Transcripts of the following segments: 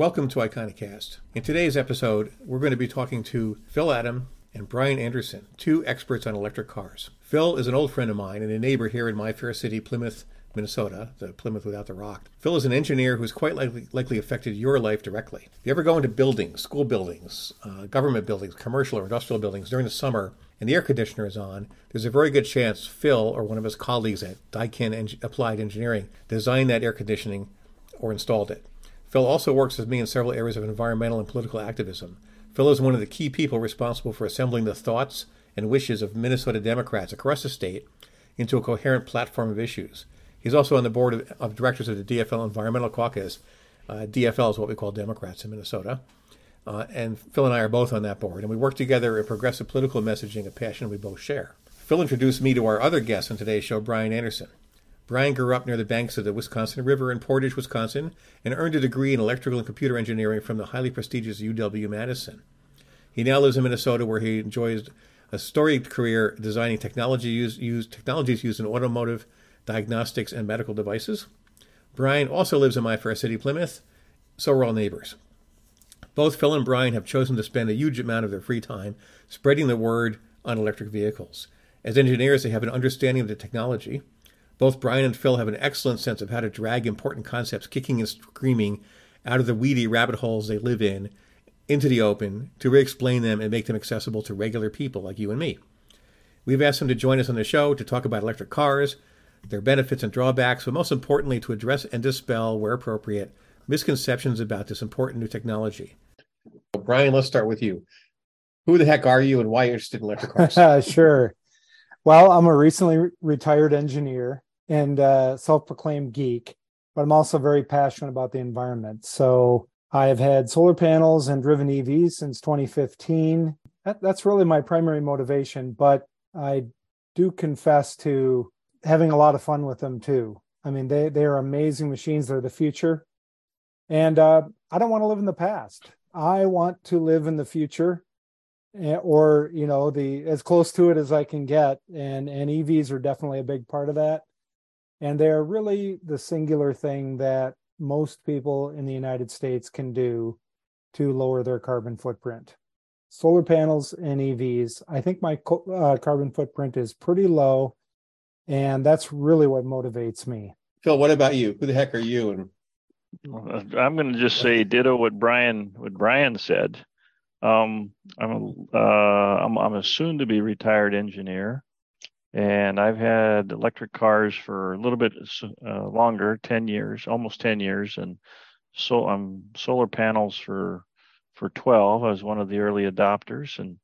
Welcome to Iconicast. In today's episode, we're going to be talking to Phil Adam and Brian Anderson, two experts on electric cars. Phil is an old friend of mine and a neighbor here in my fair city, Plymouth, Minnesota, the Plymouth without the rock. Phil is an engineer who's quite likely, likely affected your life directly. If you ever go into buildings, school buildings, uh, government buildings, commercial or industrial buildings during the summer, and the air conditioner is on, there's a very good chance Phil or one of his colleagues at Daikin Eng- Applied Engineering designed that air conditioning or installed it. Phil also works with me in several areas of environmental and political activism. Phil is one of the key people responsible for assembling the thoughts and wishes of Minnesota Democrats across the state into a coherent platform of issues. He's also on the board of, of directors of the DFL Environmental Caucus. Uh, DFL is what we call Democrats in Minnesota. Uh, and Phil and I are both on that board, and we work together in progressive political messaging, a passion we both share. Phil introduced me to our other guest on today's show, Brian Anderson. Brian grew up near the banks of the Wisconsin River in Portage, Wisconsin, and earned a degree in electrical and computer engineering from the highly prestigious UW Madison. He now lives in Minnesota, where he enjoys a storied career designing technology use, use, technologies used in automotive, diagnostics, and medical devices. Brian also lives in my fair city, Plymouth, so we're all neighbors. Both Phil and Brian have chosen to spend a huge amount of their free time spreading the word on electric vehicles. As engineers, they have an understanding of the technology both Brian and Phil have an excellent sense of how to drag important concepts kicking and screaming out of the weedy rabbit holes they live in into the open to re explain them and make them accessible to regular people like you and me. We've asked them to join us on the show to talk about electric cars, their benefits and drawbacks, but most importantly, to address and dispel, where appropriate, misconceptions about this important new technology. Brian, let's start with you. Who the heck are you and why are you interested in electric cars? sure. Well, I'm a recently re- retired engineer and uh, self-proclaimed geek, but I'm also very passionate about the environment. So I have had solar panels and driven EVs since 2015. That, that's really my primary motivation, but I do confess to having a lot of fun with them too. I mean, they they are amazing machines. They're the future, and uh, I don't want to live in the past. I want to live in the future eh, or you know the as close to it as i can get and and evs are definitely a big part of that and they're really the singular thing that most people in the United States can do to lower their carbon footprint. Solar panels and EVs, I think my uh, carbon footprint is pretty low, and that's really what motivates me. Phil, what about you? Who the heck are you? And I'm going to just say ditto what Brian what Brian said. Um, I'm a uh, I'm, I'm a soon to be retired engineer and I've had electric cars for a little bit uh, longer, ten years, almost ten years, and so I'm um, solar panels for for twelve. I was one of the early adopters, and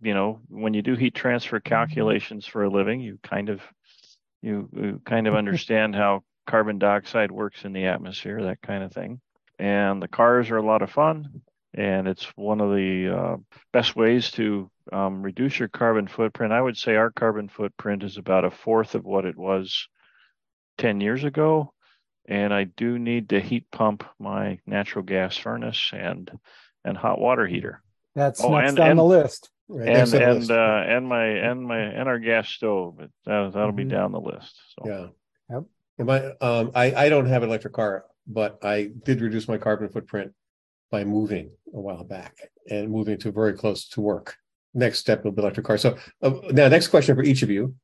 you know when you do heat transfer mm-hmm. calculations for a living, you kind of you, you kind of understand how carbon dioxide works in the atmosphere, that kind of thing. And the cars are a lot of fun, and it's one of the uh, best ways to um, reduce your carbon footprint. I would say our carbon footprint is about a fourth of what it was 10 years ago. And I do need to heat pump my natural gas furnace and and hot water heater. That's oh, next and, on and, the list. Right. And and list. Uh, and my and my and our gas stove. That, that'll mm-hmm. be down the list. So. Yeah. Yep. My, um, I I don't have an electric car, but I did reduce my carbon footprint by moving a while back and moving to very close to work next step will be electric car. So uh, now, next question for each of you,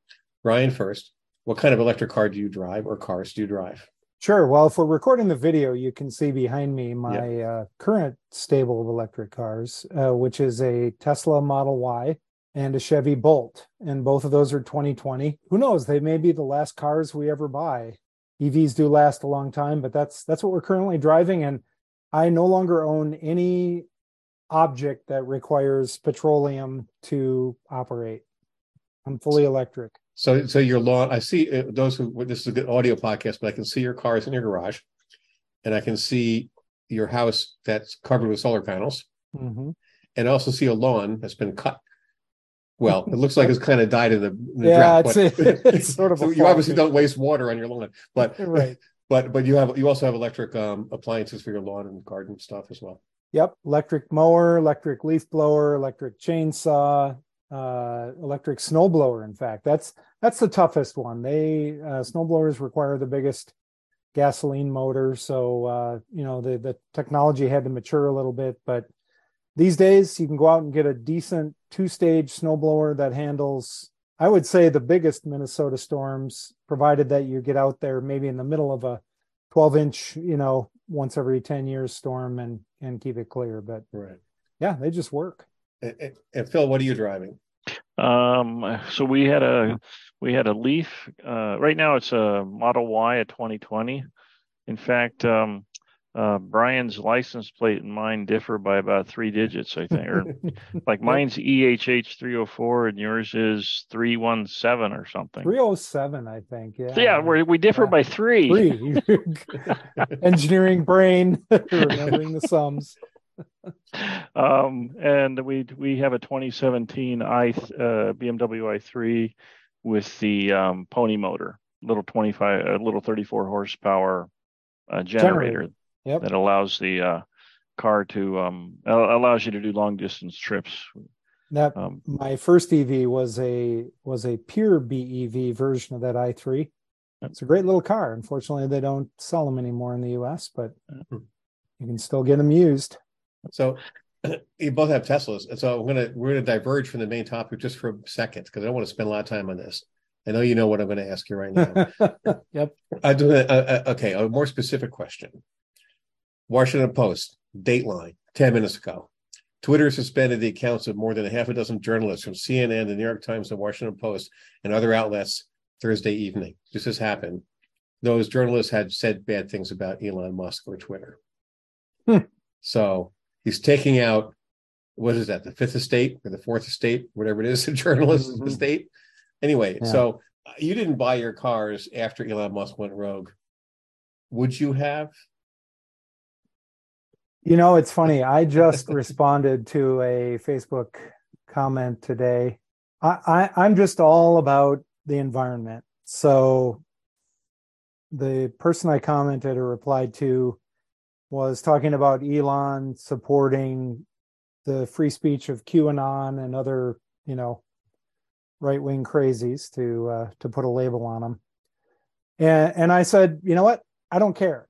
Brian first. What kind of electric car do you drive, or cars do you drive? Sure. Well, if we're recording the video, you can see behind me my yeah. uh, current stable of electric cars, uh, which is a Tesla Model Y and a Chevy Bolt, and both of those are 2020. Who knows? They may be the last cars we ever buy. EVs do last a long time, but that's that's what we're currently driving, and I no longer own any object that requires petroleum to operate. I'm fully electric. So, so your lawn. I see uh, those who. This is a good audio podcast, but I can see your cars in your garage, and I can see your house that's covered with solar panels, mm-hmm. and I also see a lawn that's been cut. Well, it looks like it's kind of died in the, in the yeah, drought. It's, but, it's sort of. so you obviously don't waste water on your lawn, but right. But but you have you also have electric um, appliances for your lawn and garden stuff as well. Yep, electric mower, electric leaf blower, electric chainsaw, uh, electric snowblower. In fact, that's that's the toughest one. They uh, snowblowers require the biggest gasoline motor. So, uh, you know, the, the technology had to mature a little bit. But these days, you can go out and get a decent two stage snowblower that handles, I would say, the biggest Minnesota storms, provided that you get out there maybe in the middle of a 12 inch, you know, once every 10 years storm and, and keep it clear. But Right. yeah, they just work. And, and- and Phil, what are you driving? Um, so we had a we had a Leaf. Uh, right now it's a Model Y, a 2020. In fact, um, uh, Brian's license plate and mine differ by about three digits, I think. Or like mine's EHH 304 and yours is 317 or something. 307, I think. Yeah. So yeah, we we differ Yeah. by three. Three. Engineering brain, remembering the sums. um, and we we have a 2017 i uh, BMW i3 with the um, pony motor, little 25, a little 34 horsepower uh, generator, Generator. Yep. that allows the uh, car to um, allows you to do long distance trips. That Um, my first EV was a was a pure BEV version of that i3. It's a great little car. Unfortunately, they don't sell them anymore in the US, but you can still get them used. So you both have Teslas, and so I'm gonna we're gonna diverge from the main topic just for a second because I don't want to spend a lot of time on this. I know you know what I'm going to ask you right now. yep. I do. Uh, uh, okay, a more specific question. Washington Post, Dateline, ten minutes ago. Twitter suspended the accounts of more than a half a dozen journalists from CNN, the New York Times, the Washington Post, and other outlets Thursday evening. This has happened. Those journalists had said bad things about Elon Musk or Twitter. Hmm. So he's taking out what is that, the fifth estate or the fourth estate, whatever it is, the journalist Mhm. estate. Anyway, Yeah. so uh, you didn't buy your cars after Elon Musk went rogue. Would you have? You know, it's funny. I just responded to a Facebook comment today. I, I I'm just all about the environment. So the person I commented or replied to was talking about Elon supporting the free speech of QAnon and other, you know, right wing crazies to uh, to put a label on them. And and I said, you know what? I don't care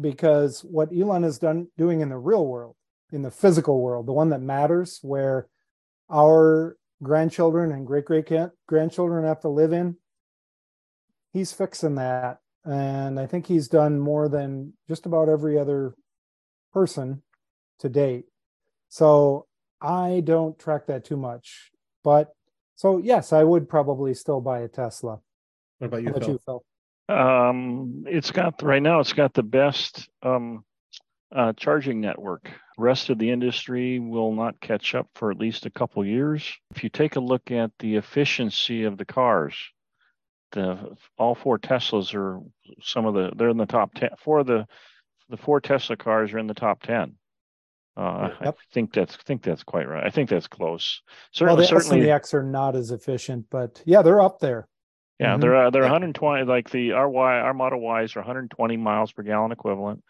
because what Elon is done doing in the real world, in the physical world, the one that matters, where our grandchildren and great great grandchildren have to live in, he's fixing that. And I think he's done more than just about every other person to date. So I don't track that too much. But so yes, I would probably still buy a Tesla. What about you, Phil? you, Phil? Um, it's got right now. It's got the best um, uh, charging network. Rest of the industry will not catch up for at least a couple years. If you take a look at the efficiency of the cars, the all four Teslas are some of the they're in the top ten. Four of the the four Tesla cars are in the top ten. Uh, Yep. I think that's think that's quite right. I think that's close. Well, Certainly, the S and certainly the X are not as efficient, but yeah, they're up there. Yeah, Mhm. they're uh, they're 120 like the our Y our Model Ys are 120 miles per gallon equivalent.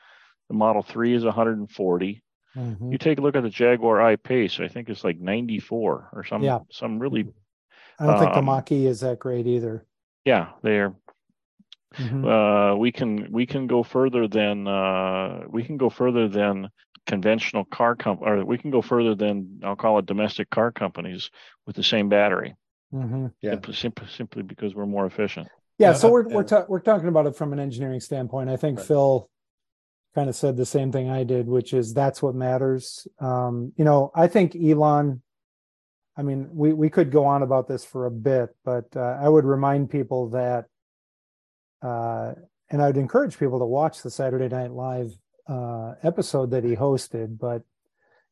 The Model 3 is 140. Mhm. You take a look at the Jaguar I-Pace, I think it's like 94 or some Yeah. some really I don't think the um, Mach-E is that great either. yeah, they're Mhm. uh we can we can go further than uh we can go further than conventional car comp or we can go further than I'll call it domestic car companies with the same battery. Mhm. Yeah. Simply, simply, simply because we're more efficient. Yeah, Yeah, so we're we're ta- we're talking about it from an engineering standpoint. I think Right. Phil kind of said the same thing I did, which is that's what matters. Um, you know, I think Elon. I mean, we we could go on about this for a bit, but uh, I would remind people that, uh, and I'd encourage people to watch the Saturday Night Live uh, episode that he hosted. But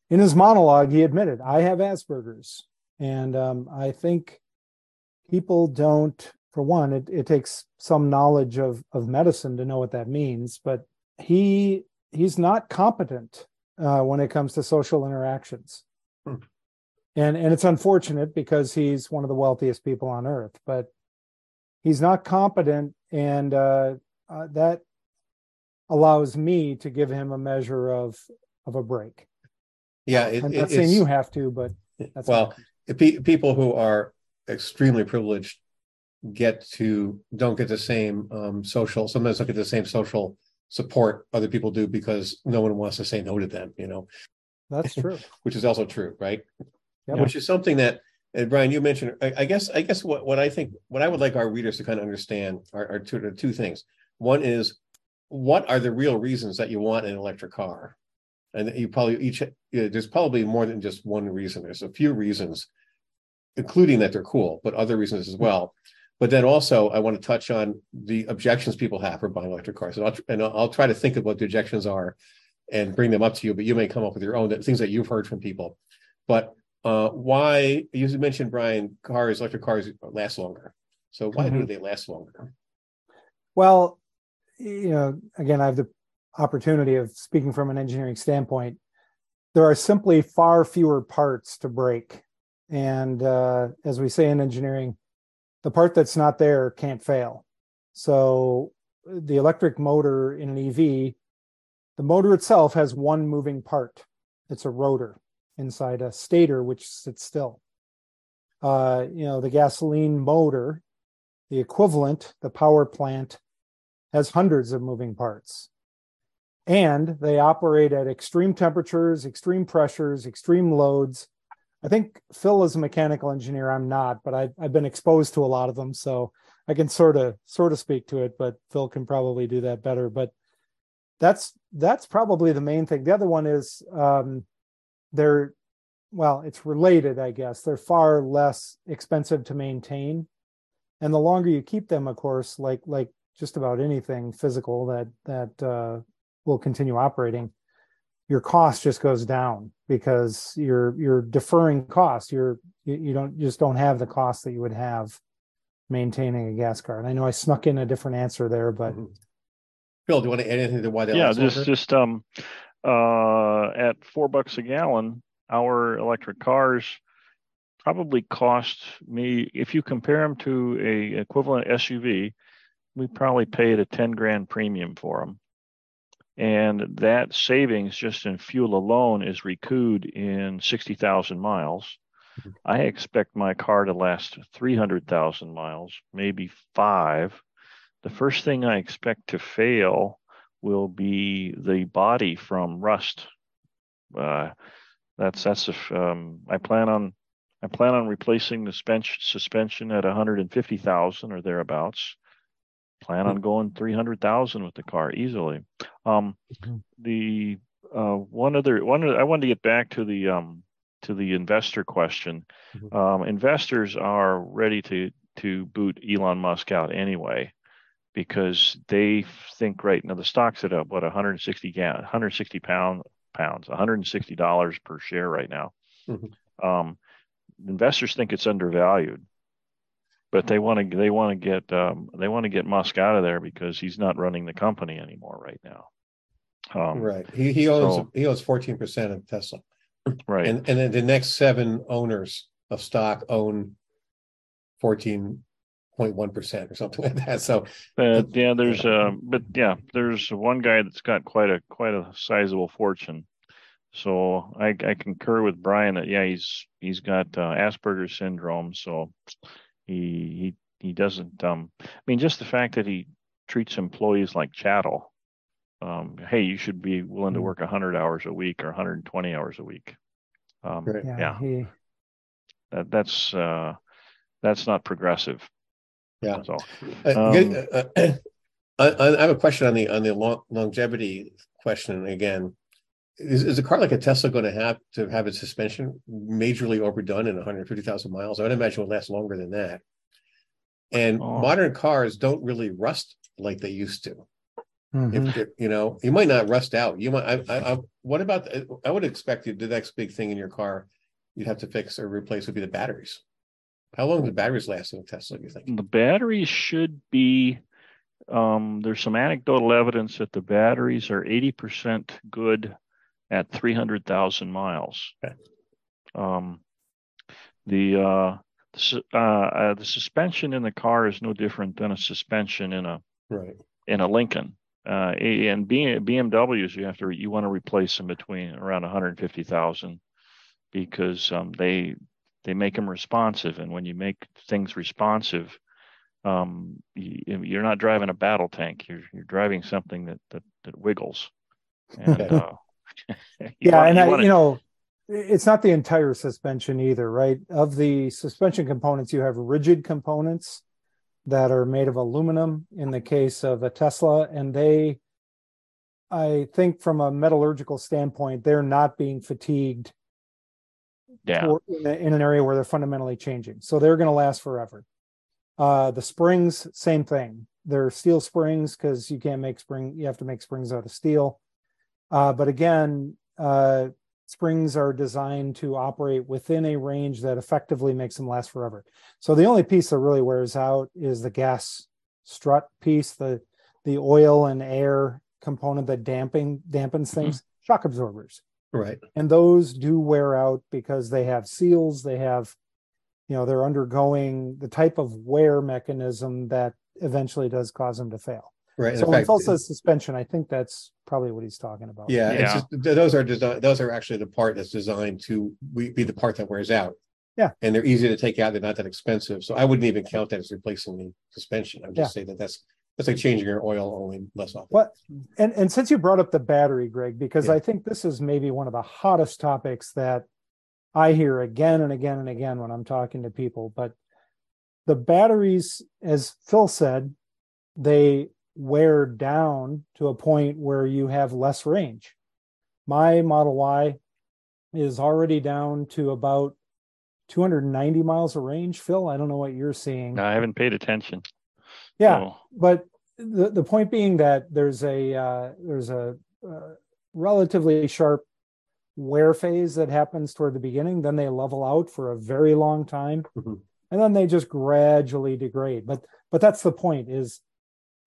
in his monologue, he admitted, "I have Asperger's," and um, I think people don't for one it, it takes some knowledge of of medicine to know what that means but he he's not competent uh, when it comes to social interactions. Hmm. and and it's unfortunate because he's one of the wealthiest people on earth but he's not competent and uh, uh, that allows me to give him a measure of of a break. Yeah, it, i'm it- not saying you have to but that's well, pe- people who are extremely privileged get to don't get the same um, social sometimes don't get the same social support other people do because no one wants to say no to them, you know. That's true. Which is also true, right? Yep. Which is something that and Brian, you mentioned. I, I, guess. I guess what, what I think, what I would like our readers to kind of understand are, are two, two things. One is, what are the real reasons that you want an electric car? And you probably each. You know, there's probably more than just one reason. There's a few reasons, including that they're cool, but other reasons as well. But then also, I want to touch on the objections people have for buying electric cars, and I'll, and I'll try to think of what the objections are, and bring them up to you. But you may come up with your own things that you've heard from people. But uh, why you mentioned Brian cars, electric cars last longer. So why mm-hmm. do they last longer? Well, you know, again, I have the opportunity of speaking from an engineering standpoint. There are simply far fewer parts to break, and uh, as we say in engineering, the part that's not there can't fail. So the electric motor in an EV, the motor itself has one moving part. It's a rotor inside a stator which sits still. Uh, you know, the gasoline motor, the equivalent, the power plant, has hundreds of moving parts. And they operate at extreme temperatures, extreme pressures, extreme loads. I think Phil is a mechanical engineer. I'm not, but I've, I've been exposed to a lot of them, so I can sort of sort of speak to it. But Phil can probably do that better. But that's that's probably the main thing. The other one is um, they're well it's related i guess they're far less expensive to maintain and the longer you keep them of course like like just about anything physical that that uh, will continue operating your cost just goes down because you're you're deferring costs you're you, you don't you just don't have the cost that you would have maintaining a gas car and i know i snuck in a different answer there but mm-hmm. Phil, do you want to add anything to why that? Yeah, just just um, uh, at four bucks a gallon, our electric cars probably cost me, if you compare them to a equivalent SUV, we probably paid a 10 grand premium for them. And that savings just in fuel alone is recouped in 60,000 miles. Mm-hmm. I expect my car to last 300,000 miles, maybe five. The first thing I expect to fail will be the body from rust. Uh, that's that's if um, I plan on I plan on replacing the suspension suspension at 150,000 or thereabouts. Plan on going 300,000 with the car easily. Um, mm-hmm. The uh, one other one I wanted to get back to the um, to the investor question. Mm-hmm. Um, investors are ready to to boot Elon Musk out anyway because they think right now the stock's at a what 160 160 pound pounds, $160 per share right now. Mm-hmm. Um, investors think it's undervalued, but they want to they want to get um, they want to get Musk out of there because he's not running the company anymore right now. Um, right. He he owns so, he owns fourteen percent of Tesla. Right. And and then the next seven owners of stock own fourteen point one percent or something like that. So uh, yeah, there's uh, but yeah, there's one guy that's got quite a quite a sizable fortune. So I, I concur with Brian that yeah, he's he's got uh, Asperger's syndrome. So he he he doesn't. Um, I mean, just the fact that he treats employees like chattel. Um, hey, you should be willing to mm-hmm. work 100 hours a week or 120 hours a week. Um, yeah, yeah. He... That, that's uh, that's not progressive. Yeah. So, uh, um, uh, uh, I, I, have a question on the on the long, longevity question again. Is, is a car like a Tesla going to have to have its suspension majorly overdone in 150,000 miles? I would imagine it will last longer than that. And oh. modern cars don't really rust like they used to. Mm-hmm. If you know, you might not rust out. You might. I, I, I, what about? I would expect you the next big thing in your car you'd have to fix or replace would be the batteries. How long do the batteries last in a Tesla? You think the batteries should be? Um, there's some anecdotal evidence that the batteries are 80% good at 300,000 miles. Okay. Um, the uh, the, uh, uh, the suspension in the car is no different than a suspension in a right. in a Lincoln. Uh, and BMWs, you have to you want to replace them between around 150,000 because um, they they make them responsive, and when you make things responsive, um, you, you're not driving a battle tank. You're you're driving something that that, that wiggles. And, uh, yeah, and you, I, wanna... you know, it's not the entire suspension either, right? Of the suspension components, you have rigid components that are made of aluminum in the case of a Tesla, and they, I think, from a metallurgical standpoint, they're not being fatigued. Yeah. In, in an area where they're fundamentally changing, so they're going to last forever. Uh, the springs, same thing. They're steel springs because you can't make spring. You have to make springs out of steel. Uh, but again, uh, springs are designed to operate within a range that effectively makes them last forever. So the only piece that really wears out is the gas strut piece, the the oil and air component that damping dampens mm-hmm. things, mm-hmm. shock absorbers. Right. And those do wear out because they have seals, they have, you know, they're undergoing the type of wear mechanism that eventually does cause them to fail. Right. So when Phil says suspension, I think that's probably what he's talking about. Yeah, yeah. Just, those are designed. Those are actually the part that's designed to be the part that wears out. Yeah, and they're easy to take out. They're not that expensive, so I wouldn't even count that as replacing the suspension. I would just yeah. say that that's that's like changing your oil only less often. What? And and since you brought up the battery, Greg, because yeah. I think this is maybe one of the hottest topics that I hear again and again and again when I'm talking to people. But the batteries, as Phil said, they wear down to a point where you have less range. My Model Y is already down to about 290 miles of range. Phil, I don't know what you're seeing. I haven't paid attention. Yeah, so. but the the point being that there's a uh, there's a uh, relatively sharp wear phase that happens toward the beginning. Then they level out for a very long time, mm-hmm. and then they just gradually degrade. But but that's the point is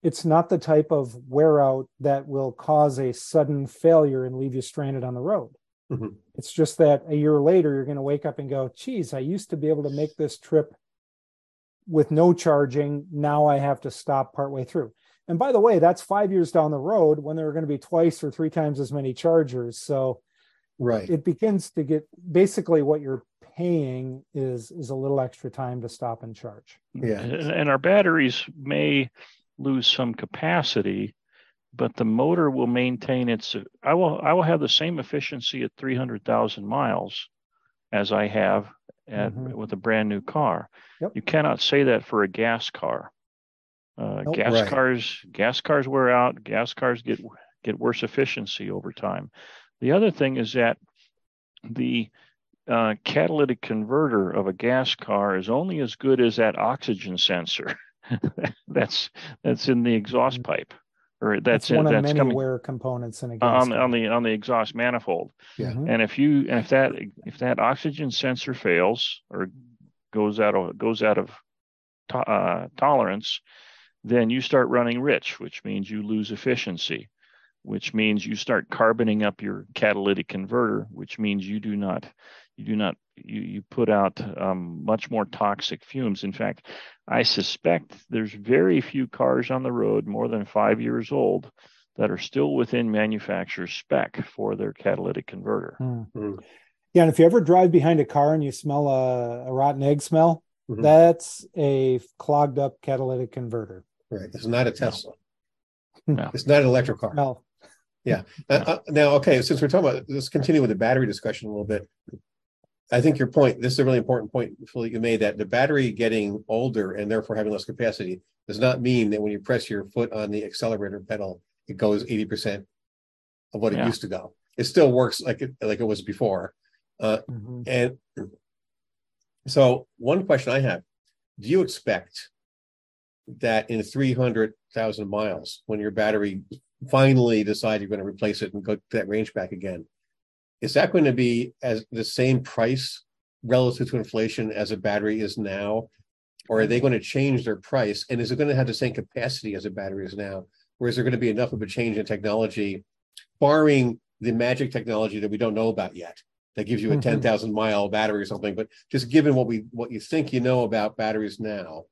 it's not the type of wear out that will cause a sudden failure and leave you stranded on the road. Mm-hmm. It's just that a year later, you're going to wake up and go, geez, I used to be able to make this trip with no charging. Now I have to stop partway through. And by the way, that's five years down the road when there are going to be twice or three times as many chargers. So right it begins to get basically what you're paying is is a little extra time to stop and charge yeah and our batteries may lose some capacity, but the motor will maintain its. I will I will have the same efficiency at 300,000 miles as I have at, mm-hmm. with a brand new car. Yep. You cannot say that for a gas car. Uh, nope, gas right. cars gas cars wear out. Gas cars get get worse efficiency over time. The other thing is that the uh, catalytic converter of a gas car is only as good as that oxygen sensor. that's that's in the exhaust mm-hmm. pipe, or that's, that's one in, of that's many coming, wear components in a gas on, on the on the exhaust manifold. Yeah. Mm-hmm. And if you and if that if that oxygen sensor fails or goes out of goes out of to, uh, tolerance, then you start running rich, which means you lose efficiency, which means you start carboning up your catalytic converter, which means you do not you do not you, you put out um, much more toxic fumes. In fact, I suspect there's very few cars on the road more than five years old that are still within manufacturer's spec for their catalytic converter. Mm-hmm. Yeah, and if you ever drive behind a car and you smell a, a rotten egg smell, mm-hmm. that's a clogged up catalytic converter. Right. It's not a Tesla. No. It's not an electric car. No. Yeah. Uh, uh, now, okay, since we're talking about, let's continue with the battery discussion a little bit. I think your point, this is a really important point, Phil, you made that the battery getting older and therefore having less capacity does not mean that when you press your foot on the accelerator pedal, it goes 80% of what yeah. it used to go. It still works like it, like it was before. Uh, mm-hmm. And so, one question I have do you expect that in 300,000 miles, when your battery finally decide you're going to replace it and go that range back again, is that going to be as the same price relative to inflation as a battery is now? Or are they going to change their price? And is it going to have the same capacity as a battery is now? Or is there going to be enough of a change in technology, barring the magic technology that we don't know about yet, that gives you a mm-hmm. 10,000 mile battery or something? But just given what we what you think you know about batteries now,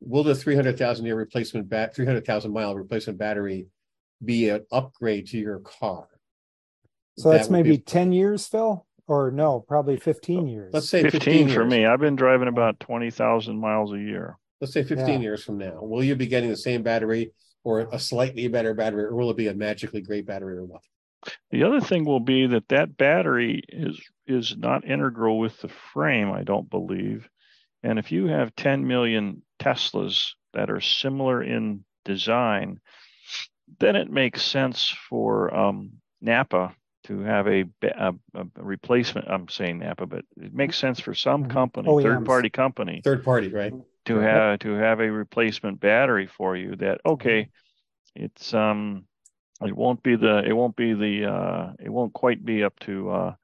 will the 300,000 year replacement bat 300,000 mile replacement battery be an upgrade to your car? So that's maybe be... 10 years, Phil? Or no, probably 15 years. Let's say 15, 15 for me. I've been driving about 20,000 miles a year. let's say 15 yeah. years from now, will you be getting the same battery or a slightly better battery, or will it be a magically great battery or what? The other thing will be that that battery is is not integral with the frame, I don't believe. And if you have 10 million Teslas that are similar in design, then it makes sense for um, Napa to have a, a, a, replacement. I'm saying Napa, but it makes sense for some mm-hmm. company, oh, third party company, third party, right, to have to have a replacement battery for you. That okay, it's um, it won't be the it won't be the uh, it won't quite be up to uh,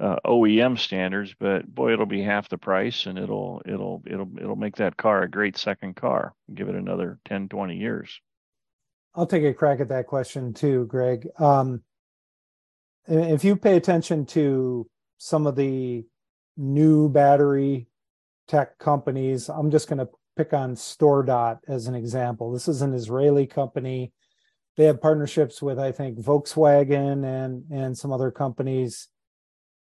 uh, OEM standards, but boy, it'll be half the price, and it'll it'll it'll it'll make that car a great second car. Give it another 10, 20 years. I'll take a crack at that question too, Greg. Um, if you pay attention to some of the new battery tech companies, I'm just going to pick on StoreDot as an example. This is an Israeli company. They have partnerships with, I think, Volkswagen and and some other companies.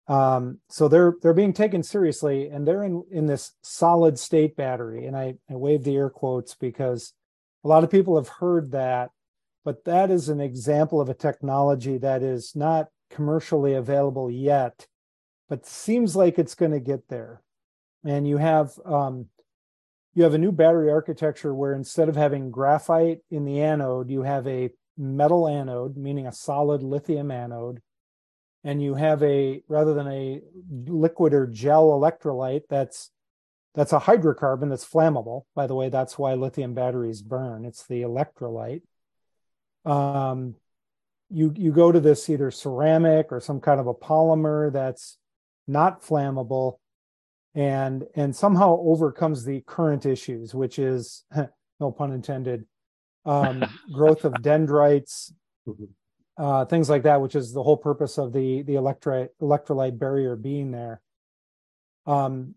Um, so they're they're being taken seriously, and they're in in this solid state battery. And I, I wave the air quotes because a lot of people have heard that, but that is an example of a technology that is not commercially available yet, but seems like it's going to get there. And you have um, you have a new battery architecture where instead of having graphite in the anode, you have a metal anode, meaning a solid lithium anode, and you have a rather than a liquid or gel electrolyte that's that's a hydrocarbon that's flammable. By the way, that's why lithium batteries burn. It's the electrolyte. Um, you you go to this either ceramic or some kind of a polymer that's not flammable and and somehow overcomes the current issues which is no pun intended um, growth of dendrites mm-hmm. uh, things like that which is the whole purpose of the the electrolyte electrolyte barrier being there um,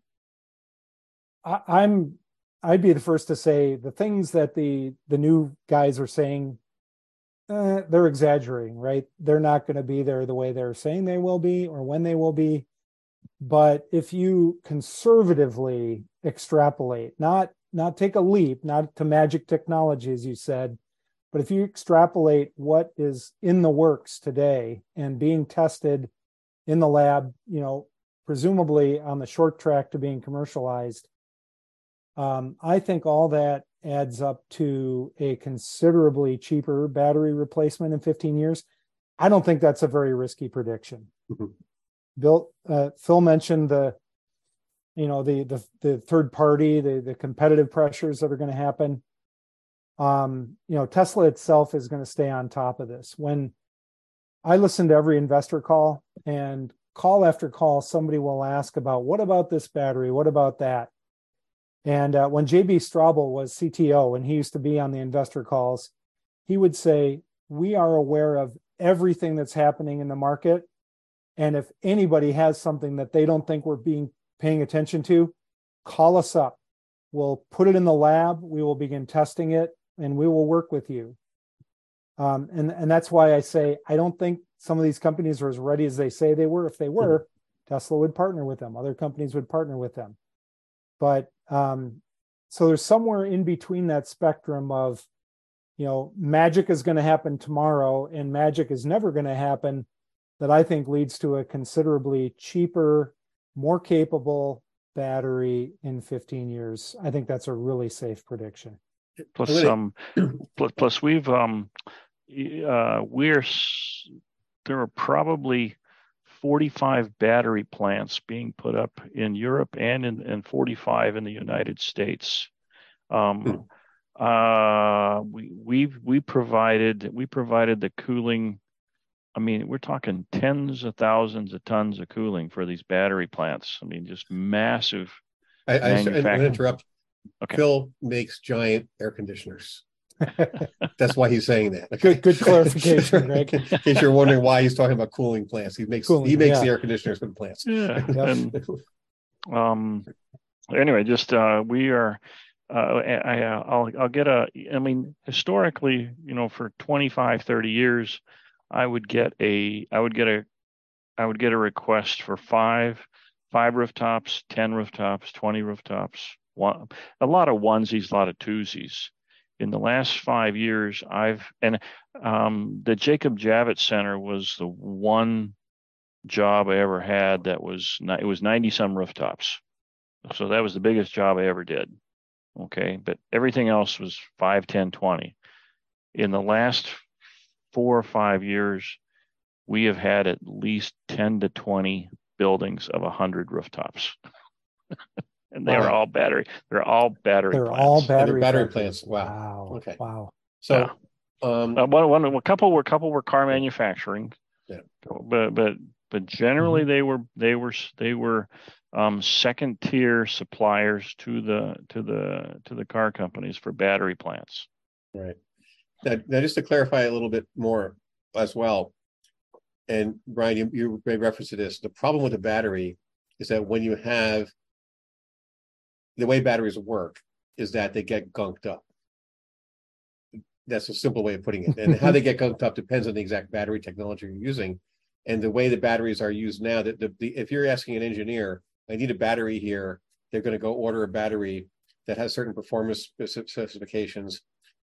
I, i'm i'd be the first to say the things that the the new guys are saying eh, they're exaggerating, right? They're not going to be there the way they're saying they will be or when they will be. But if you conservatively extrapolate, not not take a leap, not to magic technology, as you said, but if you extrapolate what is in the works today and being tested in the lab, you know, presumably on the short track to being commercialized, um, I think all that adds up to a considerably cheaper battery replacement in 15 years. I don't think that's a very risky prediction. Mm-hmm. Bill, uh, Phil mentioned the, you know, the the the third party, the the competitive pressures that are going to happen. Um, you know, Tesla itself is going to stay on top of this. When I listen to every investor call and call after call, somebody will ask about what about this battery? What about that? And uh, when JB Straubel was CTO and he used to be on the investor calls, he would say, We are aware of everything that's happening in the market. And if anybody has something that they don't think we're being paying attention to, call us up. We'll put it in the lab, we will begin testing it, and we will work with you. Um, and, and that's why I say I don't think some of these companies are as ready as they say they were. If they were, mm-hmm. Tesla would partner with them, other companies would partner with them. But um, so there's somewhere in between that spectrum of, you know, magic is going to happen tomorrow and magic is never going to happen that I think leads to a considerably cheaper, more capable battery in 15 years. I think that's a really safe prediction. Plus, um, plus we've um, uh, we're there are probably 45 battery plants being put up in Europe and in and 45 in the United States. Um, hmm. uh, we we we provided we provided the cooling. I mean, we're talking tens of thousands of tons of cooling for these battery plants. I mean, just massive. I, I, I interrupt. Okay. Phil makes giant air conditioners. That's why he's saying that. Good, good clarification, Greg. In case you're wondering why he's talking about cooling plants, he makes cooling, he makes yeah. the air conditioners for the plants. Yeah. and, um. Anyway, just uh, we are. Uh, I, uh, I'll I'll get a. I mean, historically, you know, for 25, 30 years, I would get a. I would get a. I would get a request for five, five rooftops, ten rooftops, twenty rooftops, one, a lot of onesies, a lot of twosies. In the last five years, I've and um, the Jacob Javits Center was the one job I ever had that was it was 90 some rooftops. So that was the biggest job I ever did. Okay. But everything else was 5, 10, 20. In the last four or five years, we have had at least 10 to 20 buildings of 100 rooftops. and they wow. are all battery. They're all battery. They're plants. all battery, battery plants. Wow. wow. Okay. Wow. So, yeah. um, uh, one, one, a couple were, couple were car manufacturing. Yeah. But, but, but generally mm-hmm. they were, they were, they were, um, second tier suppliers to the, to the, to the car companies for battery plants. Right. Now, now just to clarify a little bit more as well, and Brian, you, you made reference to this. The problem with the battery is that when you have the way batteries work is that they get gunked up. That's a simple way of putting it. And how they get gunked up depends on the exact battery technology you're using. And the way the batteries are used now, that the, the, if you're asking an engineer, I need a battery here, they're going to go order a battery that has certain performance specifications.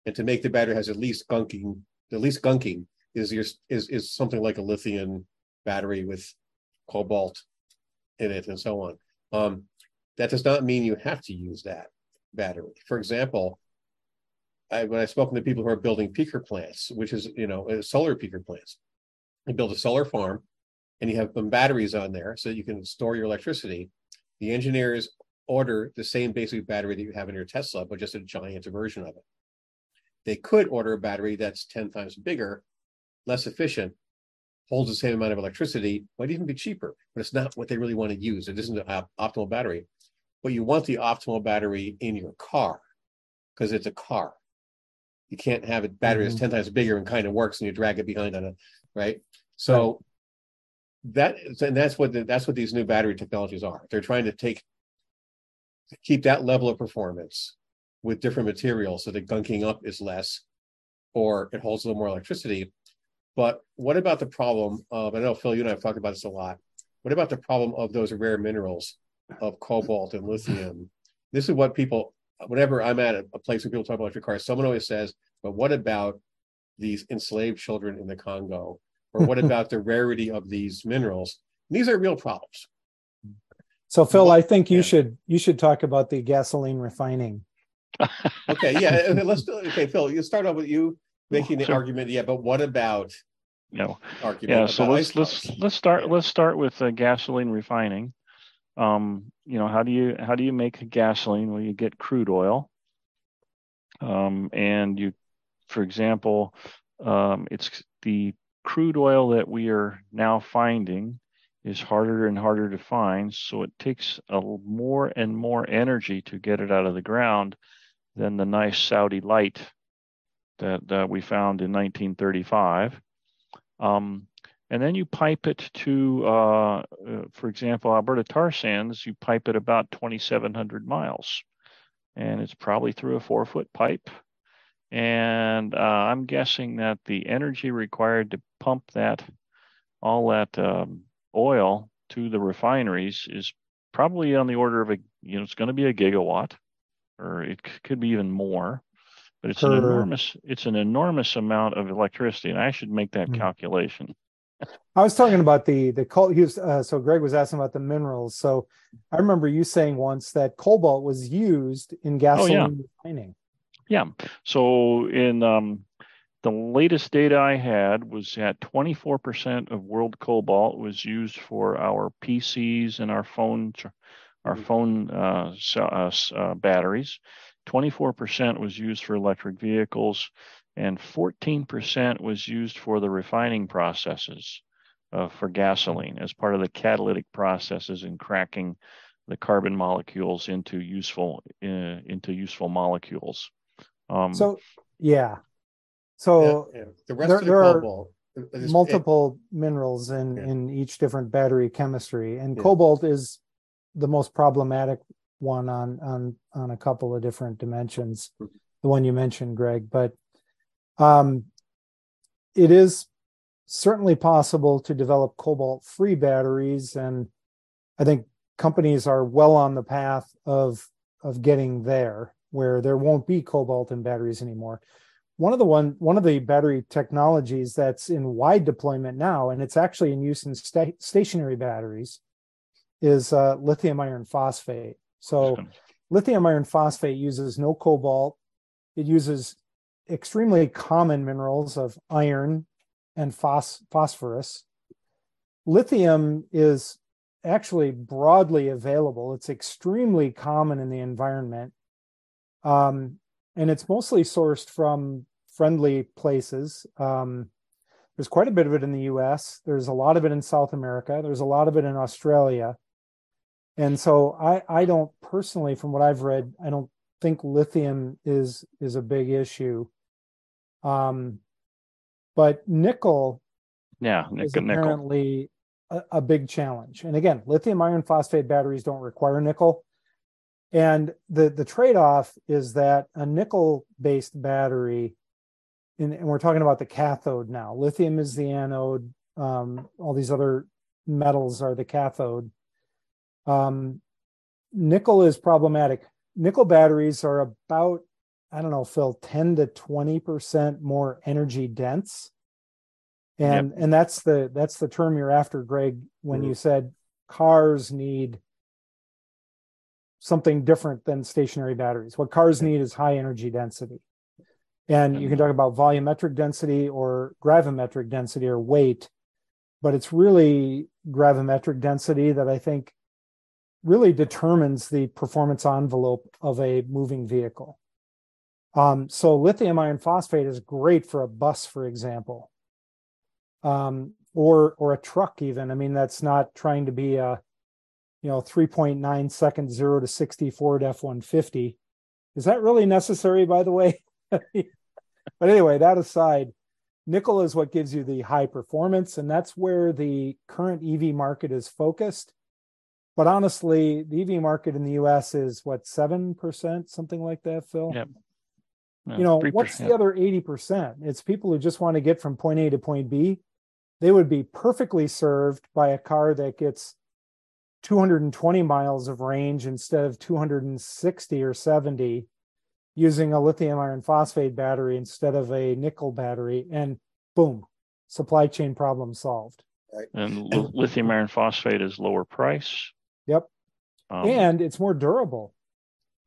And to make the battery has at least gunking, the least gunking is your is is something like a lithium battery with cobalt in it and so on. Um, that does not mean you have to use that battery. For example, I, when I've spoken to people who are building peaker plants, which is you know uh, solar peaker plants, you build a solar farm, and you have some batteries on there so you can store your electricity. The engineers order the same basic battery that you have in your Tesla, but just a giant version of it. They could order a battery that's 10 times bigger, less efficient, holds the same amount of electricity, might even be cheaper, but it's not what they really want to use. It isn't an optimal battery but you want the optimal battery in your car because it's a car. You can't have a battery that's mm-hmm. 10 times bigger and kind of works and you drag it behind on it, right? So that and that's what the, that's what these new battery technologies are. They're trying to take keep that level of performance with different materials so that gunking up is less or it holds a little more electricity. But what about the problem of I know Phil, you and I have talked about this a lot. What about the problem of those rare minerals of cobalt and lithium. This is what people, whenever I'm at a, a place where people talk about electric cars, someone always says, but what about these enslaved children in the Congo? Or what about the rarity of these minerals? And these are real problems. So Phil, I think you yeah. should you should talk about the gasoline refining. okay, yeah, let's okay, Phil. You start off with you making the sure. argument, yeah, but what about no argument yeah so let's let's let's start let's start with uh, gasoline refining um, you know, how do you how do you make gasoline? Well, you get crude oil, um, and you, for example, um, it's the crude oil that we are now finding is harder and harder to find. So it takes a more and more energy to get it out of the ground than the nice Saudi light that, that we found in 1935. Um, and then you pipe it to, uh, uh, for example, Alberta tar sands, you pipe it about 2,700 miles. And it's probably through a four foot pipe. And uh, I'm guessing that the energy required to pump that, all that um, oil to the refineries is probably on the order of a, you know, it's going to be a gigawatt or it could be even more but it's an enormous it's an enormous amount of electricity and i should make that mm. calculation I was talking about the the coal. He was, uh, so Greg was asking about the minerals. So I remember you saying once that cobalt was used in gasoline oh, yeah. refining. Yeah. So in um, the latest data I had was that 24% of world cobalt was used for our PCs and our phone our mm-hmm. phone uh, uh, uh, batteries. 24% was used for electric vehicles and 14% was used for the refining processes uh, for gasoline as part of the catalytic processes in cracking the carbon molecules into useful uh, into useful molecules. Um, so yeah, so yeah, yeah. the rest there, of the there cobalt, are multiple it, minerals in yeah. in each different battery chemistry, and cobalt is the most problematic one on on on a couple of different dimensions. Mm-hmm. The one you mentioned, Greg, but um, it is certainly possible to develop cobalt free batteries, and I think companies are well on the path of of getting there where there won't be cobalt in batteries anymore. One of the one one of the battery technologies that's in wide deployment now, and it's actually in use in sta- stationary batteries, is uh, lithium iron phosphate. So, lithium iron phosphate uses no cobalt. It uses extremely common minerals of iron and phos- phosphorus. Lithium is actually broadly available. It's extremely common in the environment. Um, and it's mostly sourced from friendly places. Um, there's quite a bit of it in the US. There's a lot of it in South America. There's a lot of it in Australia. And so I, I don't personally, from what I've read, I don't think lithium is is a big issue. Um, but nickel, yeah, nickel, is apparently a, a big challenge. And again, lithium iron phosphate batteries don't require nickel. And the, the trade off is that a nickel based battery, and, and, we're talking about the cathode now, lithium is the anode, um, all these other metals are the cathode. Um, nickel is problematic. Nickel batteries are about, I don't know, Phil, 10 to 20% more energy dense. And yep. and that's the that's the term you're after greg when mm-hmm. you said cars need something different than stationary batteries. What cars need is high energy density. And you can talk about volumetric density or gravimetric density or weight but it's really gravimetric density that i think really determines the performance envelope of a moving vehicle um, so lithium iron phosphate is great for a bus for example um, or or a truck even. I mean, that's not trying to be a you know 3.9 second zero to 60 Ford F-150. Is that really necessary, by the way? but anyway, that aside, nickel is what gives you the high performance, and that's where the current EV market is focused. But honestly, the EV market in the US is what, 7%, something like that, Phil? Yep. You know, what's the other 80%? It's people who just want to get from point A to point B. They would be perfectly served by a car that gets 220 miles of range instead of 260 or 70 using a lithium iron phosphate battery instead of a nickel battery and boom supply chain problem solved. Right. and lithium iron phosphate is lower price. Yep. Um, and it's more durable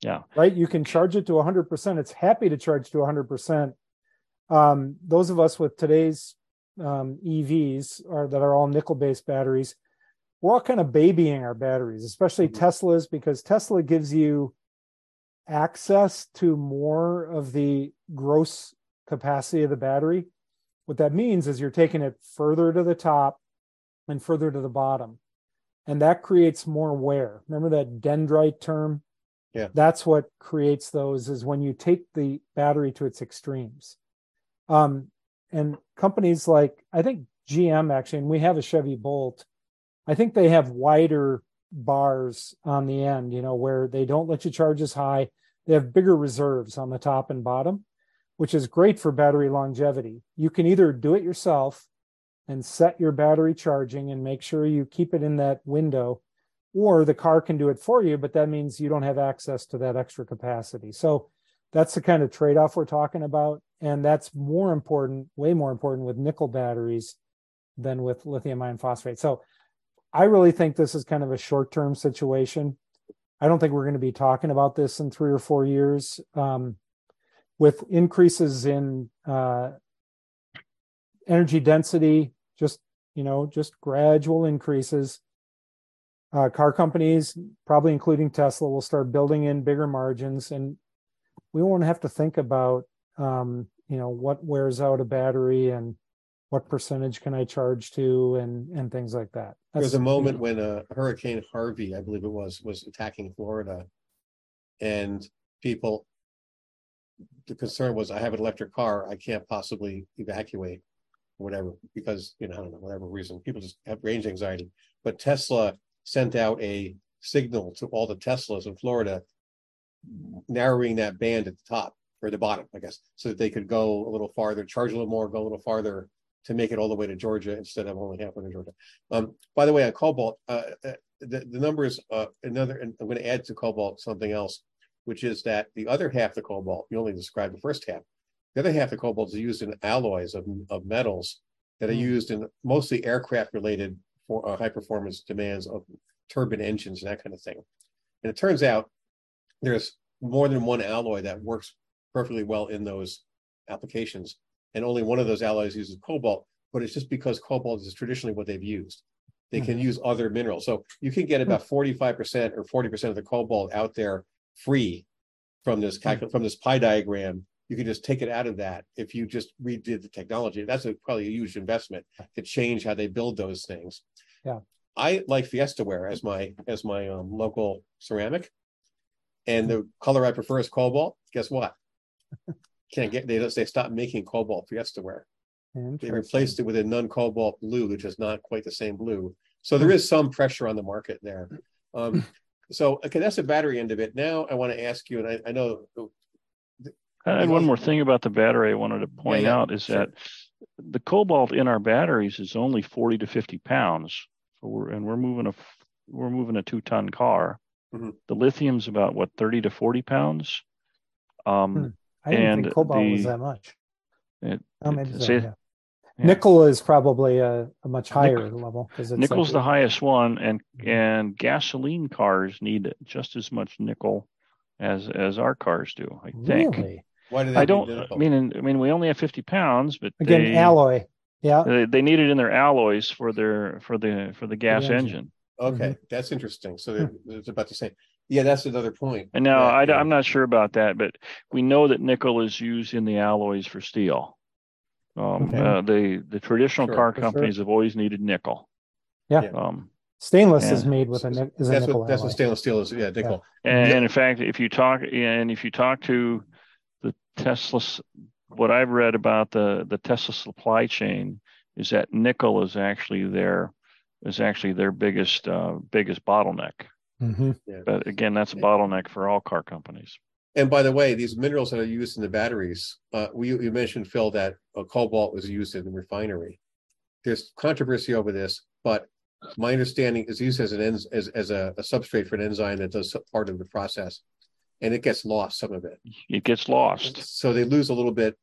yeah right you can charge it to 100% it's happy to charge to 100% um, those of us with today's um, EVs are that are all nickel based batteries, we're all kind of babying our batteries, especially mm-hmm. Teslas, because Tesla gives you access to more of the gross capacity of the battery. What that means is you're taking it further to the top and further to the bottom. And that creates more wear. Remember that dendrite term? Yeah. That's what creates those is when you take the battery to its extremes. Um, and companies like I think GM actually, and we have a Chevy Bolt. I think they have wider bars on the end, you know, where they don't let you charge as high. They have bigger reserves on the top and bottom, which is great for battery longevity. You can either do it yourself and set your battery charging and make sure you keep it in that window, or the car can do it for you, but that means you don't have access to that extra capacity. So that's the kind of trade off we're talking about. And that's more important way more important with nickel batteries than with lithium ion phosphate. So i really think this is kind of a short term situation. I don't think we're going to be talking about this in three or four years um, with increases in uh, energy density just you know just gradual increases uh, car companies probably including tesla will start building in bigger margins and we won't have to think about um, you know what wears out a battery and what percentage can I charge to and and things like that. That's, there was a moment when uh, Hurricane Harvey, I believe it was, was attacking Florida, and people. The concern was, I have an electric car, I can't possibly evacuate, whatever, because you know I don't know whatever reason people just have range anxiety. But Tesla sent out a signal to all the Teslas in Florida, narrowing that band at the top or the bottom, I guess, so that they could go a little farther, charge a little more, go a little farther to make it all the way to Georgia instead of only halfway to Georgia. Um, by the way, on Cobalt, uh, uh, the, the numbers, uh, another, and I'm going to add to Cobalt something else. which is that the other half of the cobalt, you only described the first half. The other half of the cobalt is used in alloys of, of metals that are Mm. used in mostly aircraft related for uh, high performance demands of turbine engines and that kind of thing. And it turns out there's more than one alloy that works perfectly well in those applications. And only one of those alloys uses cobalt, but it's just because cobalt is traditionally what they've used. They can hmm. use other minerals. So you can get hmm. about 45% or 40% of the cobalt out there free from this hmm. calcul- from this pie diagram. You can just take it out of that if you just redid the technology. That's a, probably a huge investment to change how they build those things. Yeah. I like Fiesta ware as my as my um, local ceramic, and the color I prefer is cobalt. Guess what? Can't get they they stopped making cobalt Fiesta ware. They replaced it with a non-cobalt blue, which is not quite the same blue. So there is some pressure on the market there. Um, so okay, that's the battery end of it. Now I want to ask you, and I, I know I had one more thing about the battery I wanted to point yeah, out is sure. that the cobalt in our batteries is only 40 to 50 pounds. So we're, and we're moving a, f- we're moving a two ton car. Mhm. The lithium's about what, 30 to 40 pounds? Um, Hmm. I didn't and think cobalt was that much. it- Oh, it- so, yeah. yeah. Nickel is probably a, a much higher level because it's Nickel's the like- highest one, and and gasoline cars need just as much nickel as as our cars do. I think. Really? Why do they I don't. I mean, I mean, we only have fifty pounds, but Again, they, alloy. Yeah. They, they need it in their alloys for their for the for the gas engine. engine. okay, that's interesting. So they're- it's about the same. Yeah, that's another point. And now Yeah, I, yeah. am not sure about that, but we know that nickel is used in the alloys for steel. Um, Okay. uh, the the traditional Sure, car for companies have always needed nickel. Yeah. Yeah. Um, Stainless is made with a, is a That's nickel what that's what stainless steel is. Yeah, nickel. and, Yeah. and in fact, if you talk and if you talk to the Tesla, what I've read about the the Tesla supply chain is that nickel is actually their is actually their biggest uh, biggest bottleneck. Mhm. But again, that's a bottleneck for all car companies. And by the way, these minerals that are used in the batteries, uh, we, you mentioned, Phil, that uh, cobalt was used in the refinery. There's controversy over this, but my understanding is used as an ens- as, as a, a substrate for an enzyme that does part of the process. And it gets lost, some of it. It gets lost. So they lose a little bit.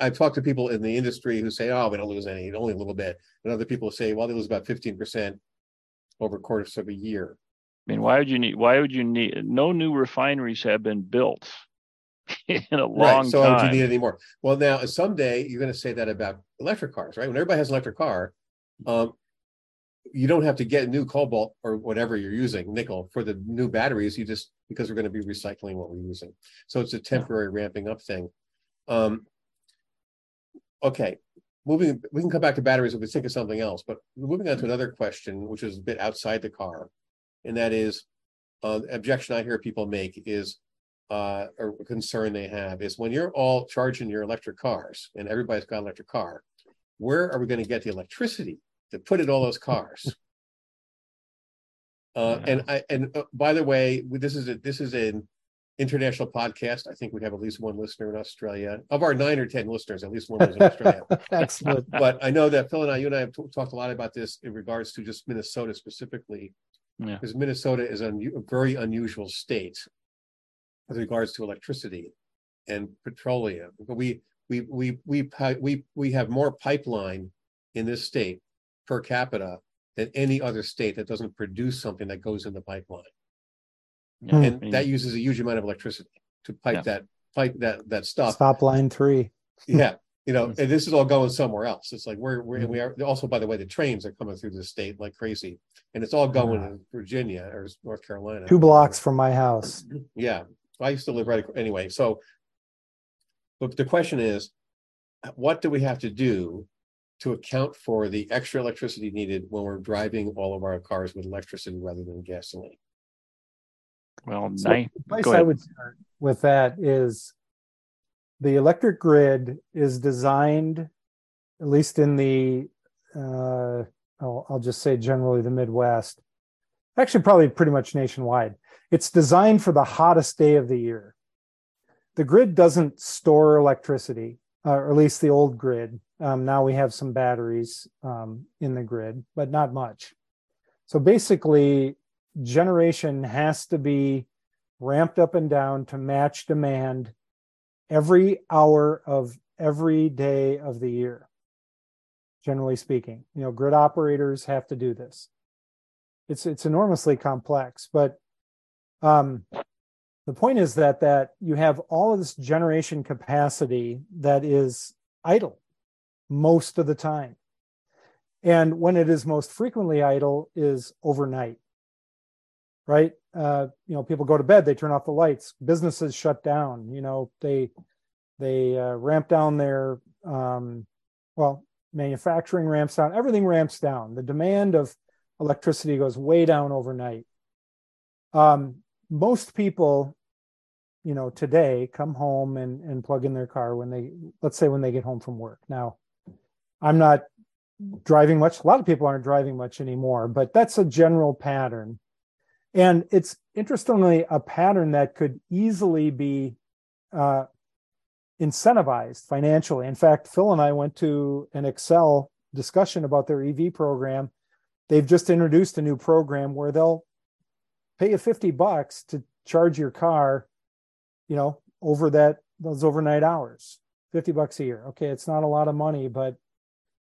I've talked to people in the industry who say, oh, we don't lose any, only a little bit. And other people say, well, they lose about 15% over a course of a year. I mean, why would you need? Why would you need? No new refineries have been built in a long right. So time. would you need any more? Well, now someday you're going to say that about electric cars, right? When everybody has an electric car, um, you don't have to get new cobalt or whatever you're using, nickel for the new batteries. You just because we're going to be recycling what we're using. So it's a temporary ramping up thing. Um, okay, moving. We can come back to batteries if we think of something else. But moving on to another question, which is a bit outside the car, and that is uh, objection I hear people make is uh, or concern they have is when you're all charging your electric cars and everybody's got an electric car, where are we going to get the electricity to put in all those cars? Uh, Yeah. and I and uh, by the way, this is a this is an international podcast. I think we have at least one listener in Australia. Of our nine or ten listeners, at least one lives in Australia. Excellent. but I know that Phil and I, you and I have t- talked a lot about this in regards to just Minnesota specifically, Yeah. because Minnesota is an, a very unusual state with regards to electricity and petroleum. But we we we we we we have more pipeline in this state per capita than any other state that doesn't produce something that goes in the pipeline, Yeah, I and mean, that uses a huge amount of electricity to pipe Yeah. that pipe that that stuff Stop line three. yeah, you know, and this is all going somewhere else. It's like we're we're and we mm-hmm. are also, by the way, the trains are coming through the state like crazy, and it's all going Yeah. to Virginia or North Carolina. Two blocks from my house. Yeah, I used to live right anyway. So, but the question is, what do we have to do to account for the extra electricity needed when we're driving all of our cars with electricity rather than gasoline? well, So nine, the place I would start with that is the electric grid is designed, at least in the, uh, I'll, I'll just say generally the Midwest, actually probably pretty much nationwide. It's designed for the hottest day of the year. The grid doesn't store electricity, uh, or at least the old grid. Um, now we have some batteries um, in the grid, but not much. So basically, generation has to be ramped up and down to match demand every hour of every day of the year. Generally speaking, you know, grid operators have to do this. It's it's enormously complex, but um, the point is that that you have all of this generation capacity that is idle most of the time. And when it is most frequently idle is overnight right? Uh, you know people go to bed they turn off the lights businesses shut down you know they they uh, ramp down their um, well manufacturing ramps down everything ramps down. The demand of electricity goes way down overnight. Um, most people you know today come home and and plug in their car when they let's say when they get home from work. Now i'm not driving much. A lot of people aren't driving much anymore but that's a general pattern. And it's interestingly a pattern that could easily be uh, incentivized financially. In fact phil and i went to an Xcel discussion about their ev program. They've just introduced a new program where they'll pay you 50 bucks to charge your car you know over that those overnight hours 50 bucks a year. Okay it's not a lot of money but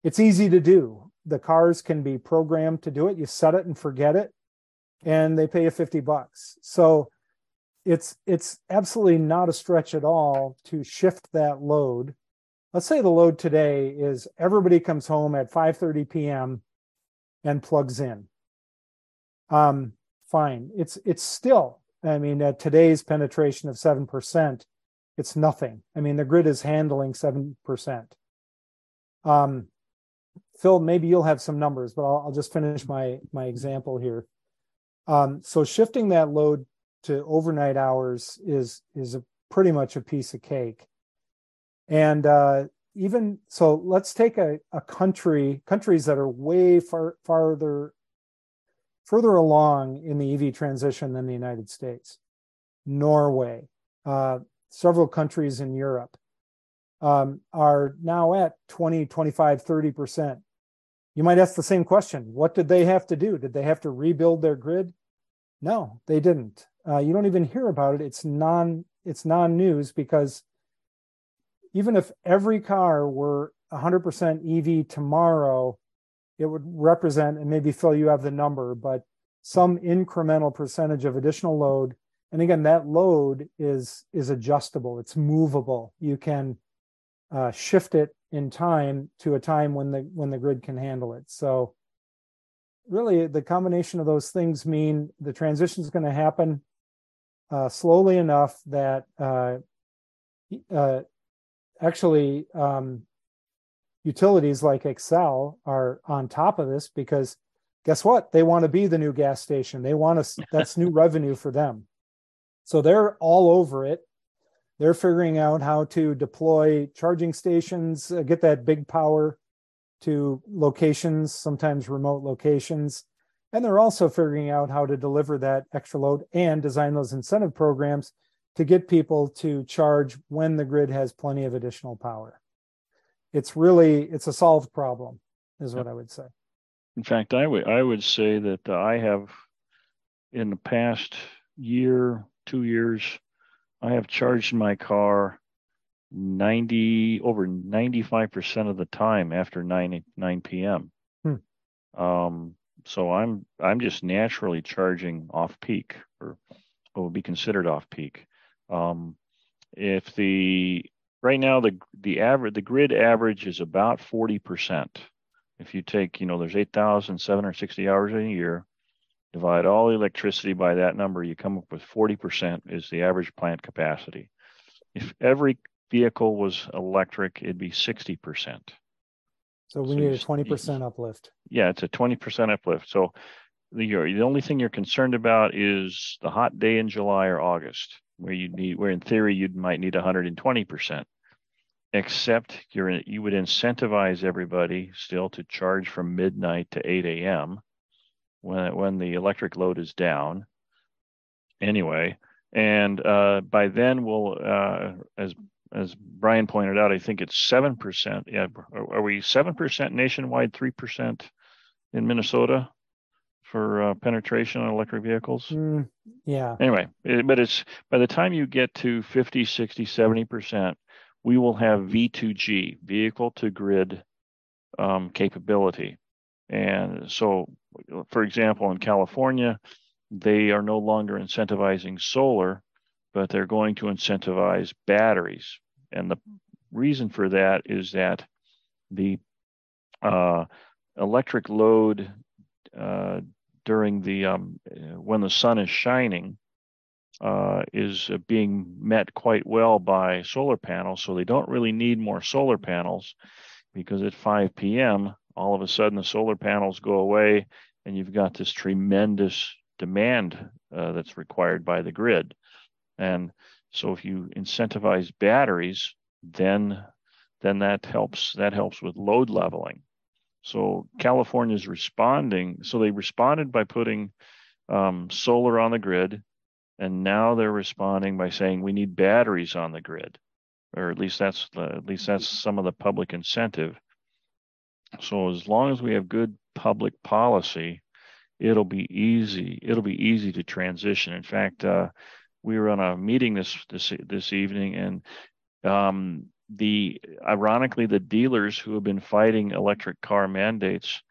it's easy to do. The cars can be programmed to do it. You set it and forget it and they pay you 50 bucks. So it's it's absolutely not a stretch at all to shift that load. Let's say the load today is everybody comes home at 5:30 p.m. and plugs in. Um fine. It's it's still i mean at today's penetration of 7% it's nothing. I mean the grid is handling 7% um phil maybe you'll have some numbers but i'll, I'll just finish my my example here. Um, so shifting that load to overnight hours is is a pretty much a piece of cake. And uh, even so let's take a, a country countries that are way far farther further along in the EV transition than the United States. Norway, uh, several countries in Europe um, are now at 20, 25, 30%. You might ask the same question What did they have to do? Did they have to rebuild their grid? No, they didn't. Uh, you don't even hear about it. It's non it's non news because even if every car were 100% EV tomorrow, it would represent, and maybe Phil, you have the number, but some incremental percentage of additional load. And again, that load is is adjustable. It's movable. You can uh, shift it in time to a time when the when the grid can handle it. So really, the combination of those things mean the transition is going to happen uh, slowly enough that uh, uh actually um, utilities like Xcel are on top of this because guess what? They want to be the new gas station. They want to, that's new revenue for them. So they're all over it. They're figuring out how to deploy charging stations, uh, get that big power to locations, sometimes remote locations. And they're also figuring out how to deliver that extra load and design those incentive programs to get people to charge when the grid has plenty of additional power it's really it's a solved problem is what i would say. In fact i would i would say that i have in the past year two years i have charged my car 90 over 95% of the time after 9 9 p.m hmm. um, so i'm i'm just naturally charging off peak or what would be considered off peak. Um, if the right now the the average the grid average is about 40%. If you take, you know, there's 8,760 hours in a year, divide all the electricity by that number, you come up with 40% is the average plant capacity. If every vehicle was electric, it'd be 60%. So we so need a 20% uplift. Yeah, it's a 20% uplift. So the, the only thing you're concerned about is the hot day in July or August where you need where in theory you might need 120%. Except you're you would incentivize everybody still to charge from midnight to 8 a.m. when when the electric load is down. Anyway, and uh, by then we'll uh, as as Brian pointed out, I think it's seven percent. Yeah, are we seven percent nationwide, three percent in Minnesota for uh, penetration on electric vehicles? Mm, yeah. Anyway, it, but it's by the time you get to 50, 60, 70%, we will have V2G, vehicle to grid um, capability. And so, for example, in California, they are no longer incentivizing solar, but they're going to incentivize batteries. And the reason for that is that the uh, electric load uh, during the um, when the sun is shining uh, is being met quite well by solar panels. So they don't really need more solar panels because at 5 p.m. all of a sudden the solar panels go away and you've got this tremendous demand uh, that's required by the grid. And so if you incentivize batteries, then then that helps that helps with load leveling. So California is responding. So they responded by putting um, solar on the grid, and now they're responding by saying we need batteries on the grid, or at least that's the, at least that's some of the public incentive. So as long as we have good public policy, it'll be easy. It'll be easy to transition. In fact, uh, we were on a meeting this this this evening, and um, the ironically the dealers who have been fighting electric car mandates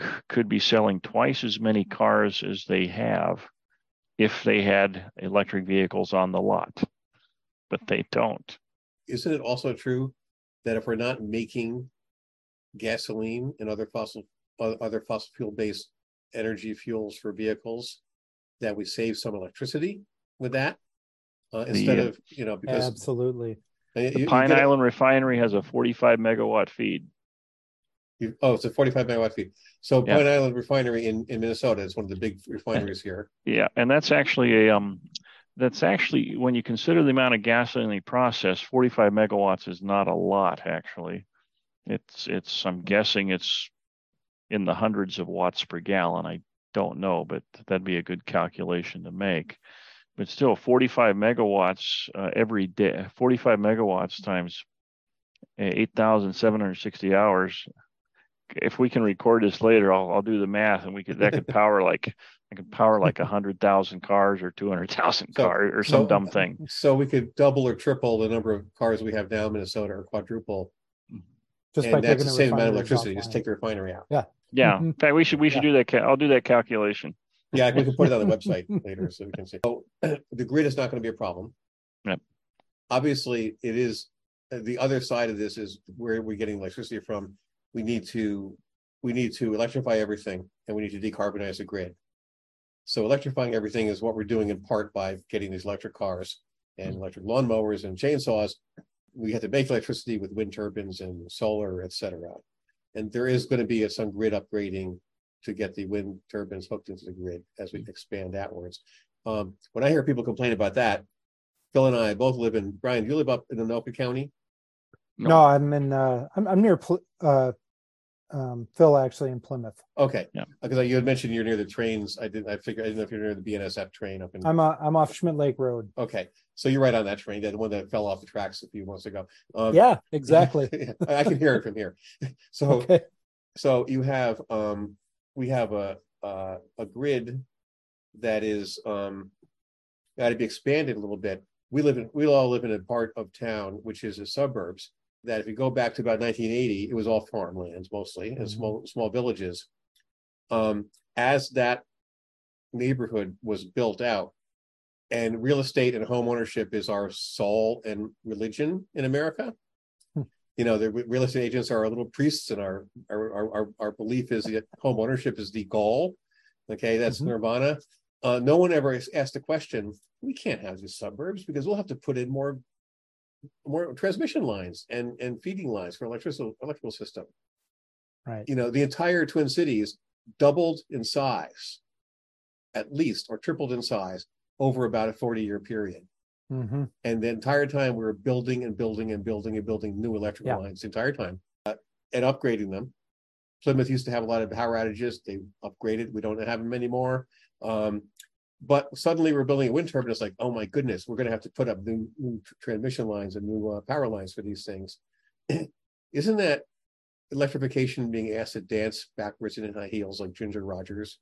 c- could be selling twice as many cars as they have if they had electric vehicles on the lot, but they don't. Isn't it also true that if we're not making gasoline and other fossil other fossil fuel based energy fuels for vehicles, that we save some electricity with that uh, instead The, uh, of you know because Absolutely. You- The Pine Island refinery has a 45 megawatt feed. you- oh, it's a forty-five megawatt feed. So Yeah. Pine Island Refinery in in Minnesota is one of the big refineries here. Yeah, and that's actually a um, that's actually when you consider the amount of gasoline they process, 45 megawatts is not a lot actually. It's it's I'm guessing it's in the hundreds of watts per gallon. I don't know, but that'd be a good calculation to make. But still, 45 megawatts uh, every day, 45 megawatts times uh, 8,760 hours. If we can record this later, I'll, I'll do the math, and we could that could power like I could power like a hundred thousand cars or two hundred thousand So- cars or some so- dumb thing. So we could double or triple the number of cars we have now in Minnesota or quadruple. Just by and that's taking the the same amount of electricity. Just take the refinery out. Yeah, yeah in fact, we should we should do that. Ca- I'll do that calculation. Yeah, we can put it on the website later so we can see. So the grid is not going to be a problem. Yep. Obviously, it is, uh, the other side of this is where we're getting electricity from. We need to, we need to electrify everything and we need to decarbonize the grid. So electrifying everything is what we're doing in part by getting these electric cars and electric lawnmowers and chainsaws. We have to make electricity with wind turbines and solar, et cetera. And there is going to be some grid upgrading to get the wind turbines hooked into the grid as we expand outwards. Um, when I hear people complain about that, Phil and I both live in, Brian, you live up in Anoka County? No, I'm in. Uh, I'm I'm near Pl- uh, um, Phil actually in Plymouth. Okay. Yeah. Because you had mentioned you're near the trains. I didn't, I figured, I didn't know if you're near the BNSF train up in, I'm uh, I'm off Schmidt Lake Road. okay. So you're right on that train, that one that fell off the tracks a few months ago. Um, Yeah, exactly. I I can hear it from here. So Okay. So you have, um, we have a, uh, a grid that is, um, got to be expanded a little bit. We live in, we all live in a part of town, which is the suburbs, that if you go back to about nineteen eighty, it was all farmlands mostly and Mhm. small, small villages. Um, as that neighborhood was built out and real estate and home ownership is our soul and religion in America. You know, the real estate agents are our little priests, and our our our, our, belief is that home ownership is the goal. Okay, that's Mhm. nirvana. Uh, no one ever asked the question. We can't have these suburbs because we'll have to put in more more transmission lines and and feeding lines for electrical electrical system. Right. You know, the entire Twin Cities doubled in size, at least, or tripled in size over about a 40 year period. Hmm And the entire time we were building and building and building and building new electrical Yeah. lines the entire time uh, and upgrading them. Plymouth used to have a lot of power outages. They upgraded. We don't have them anymore. Um, but suddenly we're building a wind turbine. It's like, oh my goodness, we're going to have to put up new, new transmission lines and new uh, power lines for these things. Isn't that electrification being asked to dance backwards and in high heels like Ginger Rogers?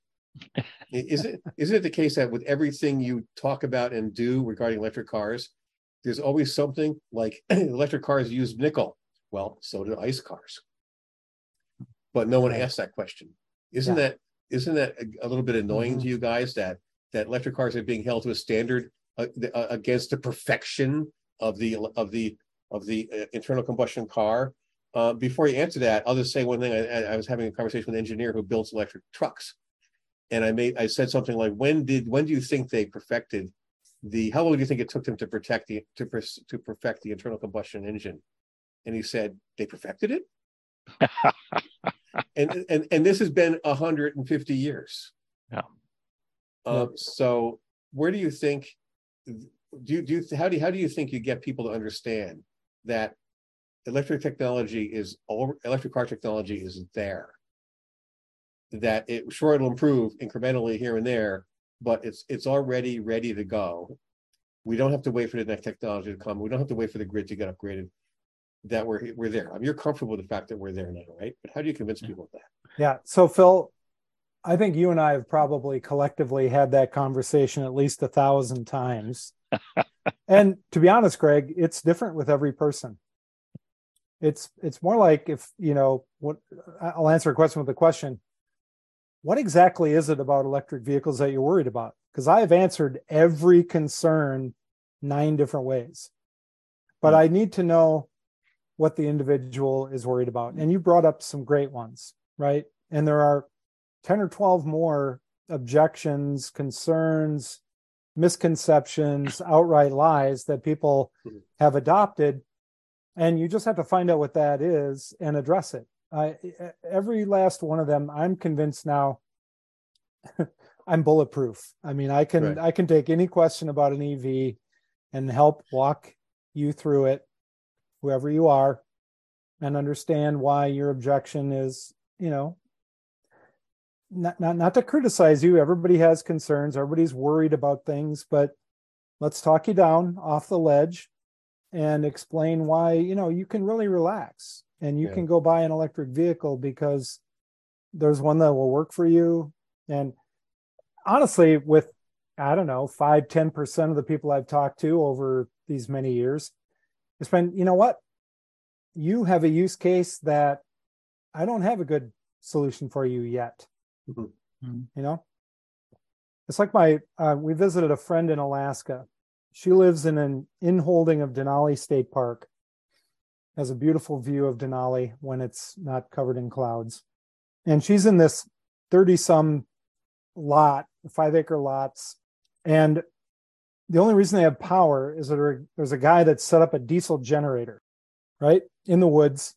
Is it isn't it the case that with everything you talk about and do regarding electric cars, there's always something like electric cars use nickel. Well, so do ICE cars. But no one asked that question. Isn't Yeah. that isn't that a, a little bit annoying Mhm. to you guys that that electric cars are being held to a standard uh, uh, against the perfection of the of the of the uh, internal combustion car? Uh, before you answer that, I'll just say one thing. I I was having a conversation with an engineer who builds electric trucks, and I made I said something like, "When did when do you think they perfected the? How long do you think it took them to protect the to pers- to perfect the internal combustion engine?" And he said, "They perfected it." and and and this has been 150 years. Yeah. Um, so where do you think do you do you how do you, how do you think you get people to understand that electric technology is all electric car technology is there that it sure it'll improve incrementally here and there but it's it's already ready to go we don't have to wait for the next technology to come we don't have to wait for the grid to get upgraded that we're we're there i mean you're comfortable with the fact that we're there now right but how do you convince people of that Yeah. So, Phil, I think you and I have probably collectively had that conversation at least a thousand times. and to be honest, Greg, it's different with every person. It's it's more like if you know what I'll answer a question with a question. What exactly is it about electric vehicles that you're worried about? Because I have answered every concern nine different ways, but I need to know what the individual is worried about. And you brought up some great ones, right? And there are 10 or 12 more objections, concerns, misconceptions, outright lies that people Mhm. have adopted. And you just have to find out what that is and address it. I, every last one of them, I'm convinced now. I'm bulletproof. I mean, I can Right. I can take any question about an EV and help walk you through it, whoever you are, and understand why your objection is, you know, not not not to criticize you. Everybody has concerns. Everybody's worried about things, but let's talk you down off the ledge and explain why you know you can really relax and you Yeah. can go buy an electric vehicle because there's one that will work for you. And honestly with i don't know 5 10% of the people i've talked to over these many years it's been you know what? You have a use case that i don't have a good solution for you yet. Mhm. you know? It's like my uh, we visited a friend in alaska she lives in an inholding of denali state park. Has a beautiful view of denali when it's not covered in clouds. And she's in this 30 some lot five acre lots. And the only reason they have power is that there's a guy that set up a diesel generator right in the woods.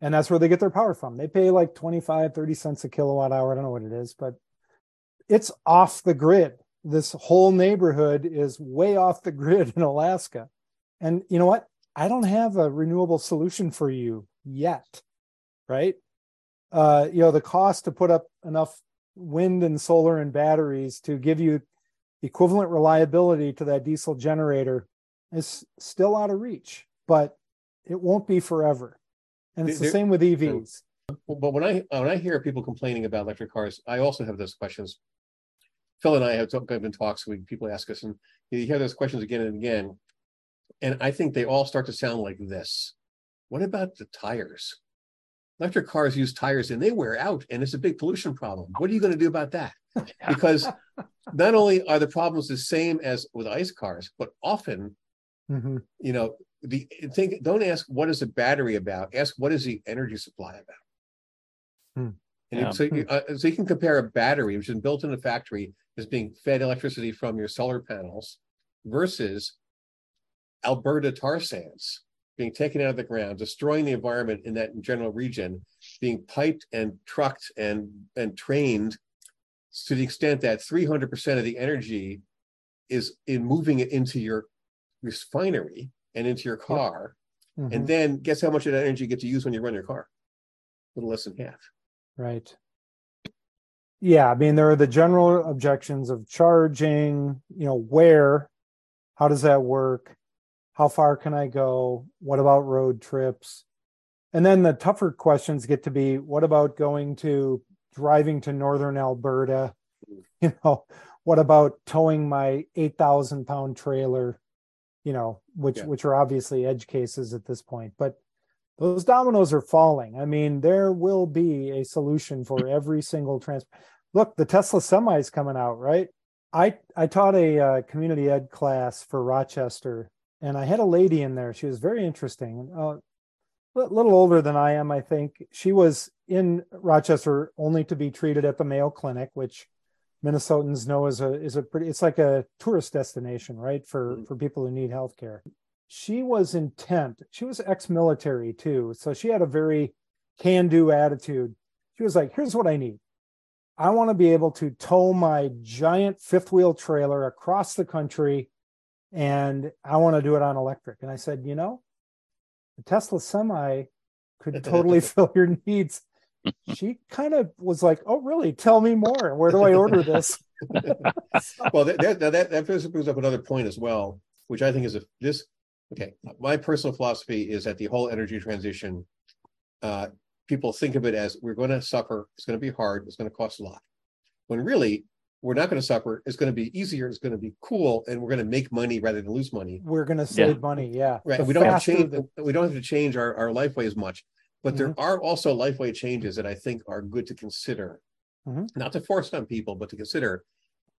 And that's where they get their power from. They pay like 25 30 cents a kilowatt hour. I don't know what it is but it's off the grid this whole neighborhood is way off the grid in alaska. And you know what? I don't have a renewable solution for you yet right? Uh you know the cost to put up enough wind and solar and batteries to give you equivalent reliability to that diesel generator is still out of reach but it won't be forever. And it's the same with evs But when I when I hear people complaining about electric cars, I also have those questions. Phil and I have been talks. We people ask us, and you hear those questions again and again. And I think they all start to sound like this: What about the tires? Electric cars use tires, and they wear out, and it's a big pollution problem. What are you going to do about that? Because not only are the problems the same as with ICE cars, but often hmm you know the think don't ask what is the battery about ask what is the energy supply about Hmm. And Yeah. so, you, uh, so you can compare a battery which is built in a factory is being fed electricity from your solar panels versus alberta tar sands being taken out of the ground destroying the environment in that general region being piped and trucked and and trained to the extent that 300% of the energy is in moving it into your refinery and into your car. Mm-hmm. And then guess how much of that energy you get to use when you run your car? A little less than half. Right. Yeah, I mean there are the general objections of charging, you know, where, how does that work? How far can I go? What about road trips? And then the tougher questions get to be what about going to driving to northern Alberta you know, what about towing my 8,000 pound trailer, you know, which, Yeah. which are obviously edge cases at this point, but those dominoes are falling. I mean, there will be a solution for every single trans. Look, the Tesla semi is coming out, right? I I taught a uh, community ed class for Rochester, and I had a lady in there. She was very interesting, uh, a little older than I am, I think. She was in Rochester only to be treated at the Mayo Clinic, which Minnesotans know is a is a pretty. It's like a tourist destination, right, for Mhm. for people who need health care she was intent. She was ex-military too, so she had a very can-do attitude. She was like, "Here's what I need. I want to be able to tow my giant fifth-wheel trailer across the country, and I want to do it on electric." And I said, "You know, the Tesla Semi could totally fill your needs." She kind of was like, "Oh, really? Tell me more. Where do I order this?" well, that, that, that, that brings up another point as well, which I think is a, this. Okay, my personal philosophy is that the whole energy transition, uh, people think of it as we're going to suffer. It's going to be hard. It's going to cost a lot. When really, we're not going to suffer. It's going to be easier. It's going to be cool, and we're going to make money rather than lose money. We're going to save Yeah. money. Yeah, Right. The we don't have to change. the- We don't have to change our our life way as much. But there are also life way changes that I think are good to consider, Mhm. not to force on people, but to consider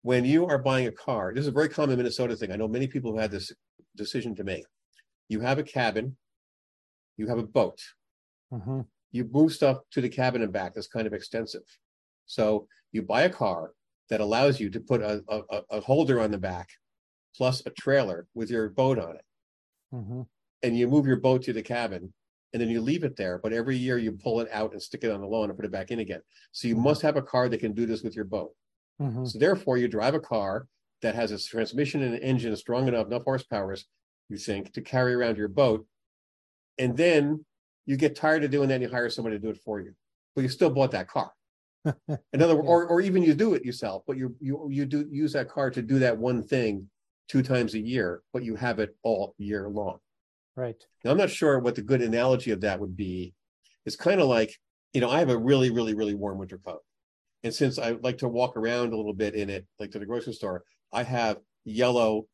when you are buying a car. This is a very common Minnesota thing. I know many people who had this decision to make. You have a cabin, you have a boat, Mhm. you move stuff to the cabin and back. That's kind of extensive. So you buy a car that allows you to put a, a, a- holder on the back, plus a trailer with your boat on it Mhm. and you move your boat to the cabin and then you leave it there. But every year you pull it out and stick it on the lawn and put it back in again. So you Mhm. must have a car that can do this with your boat. Mhm. So therefore, you drive a car that has a transmission and an engine strong enough, enough horsepowers, you think, to carry around your boat. And then you get tired of doing that and you hire somebody to do it for you. But you still bought that car. In other words, Yeah. or, or even you do it yourself, but you you you do use that car to do that one thing two times a year, but you have it all year long. Right. Now, I'm not sure what the good analogy of that would be. It's kind of like, you know, I have a really, really, really warm winter coat. And since I like to walk around a little bit in it, like to the grocery store, I have yellow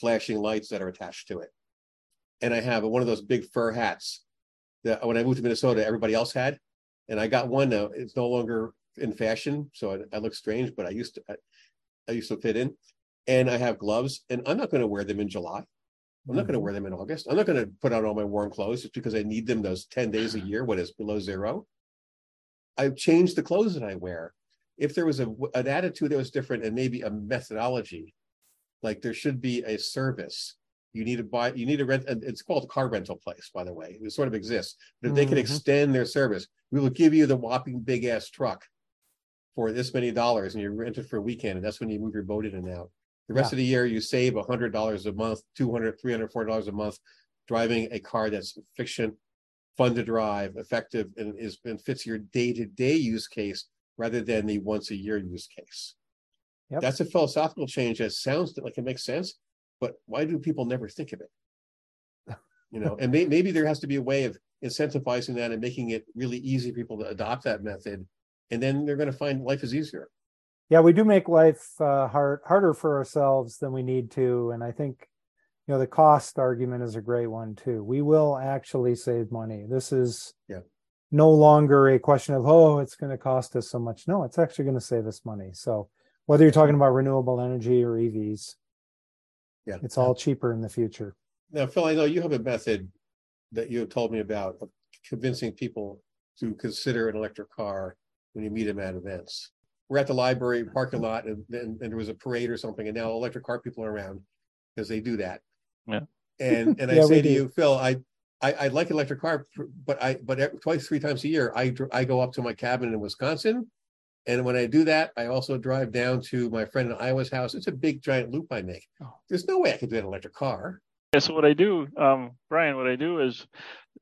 flashing lights that are attached to it. And I have one of those big fur hats that when I moved to Minnesota, everybody else had. And I got one now. It's no longer in fashion. So I, I look strange, but I used to, I, I used to fit in. And I have gloves, and I'm not going to wear them in July. I'm not going to Mhm. wear them in August. I'm not going to put on all my warm clothes just because I need them those 10 days a year when it's below zero. I've changed the clothes that I wear. If there was a, an attitude that was different and maybe a methodology, like there should be a service. You need to buy, you need to rent, and it's called a car rental place, by the way. It sort of exists. But if they could Mhm. extend their service, we will give you the whopping big ass truck for this many dollars and you rent it for a weekend. And that's when you move your boat in and out. The rest Yeah. of the year, you save a hundred dollars a month, 200, 300, 400 dollars a month, driving a car that's efficient, fun to drive, effective, and is and fits your day-to-day use case rather than the once a year use case. Yep. That's a philosophical change that sounds like it makes sense, but why do people never think of it? You know, and may, maybe there has to be a way of incentivizing that and making it really easy for people to adopt that method, and then they're going to find life is easier. Yeah, we do make life uh, hard harder for ourselves than we need to, and I think you know the cost argument is a great one too. We will actually save money. This is Yeah. no longer a question of oh, it's going to cost us so much. No, it's actually going to save us money. So whether you're talking about renewable energy or EVs, Yeah, it's all cheaper in the future. Now, Phil, I know you have a method that you have told me about of convincing people to consider an electric car when you meet them at events. We're at the library parking mm-hmm. lot and then and there was a parade or something, and now electric car people are around because they do that. Yeah. And and I Yeah, we say to do. you, Phil, I, I I like electric car, but I but twice, three times a year, I I go up to my cabin in Wisconsin. And when I do that, I also drive down to my friend in Iowa's house. It's a big giant loop I make. Oh. There's no way I could do an electric car. Yeah, so what I do, um, Brian, what I do is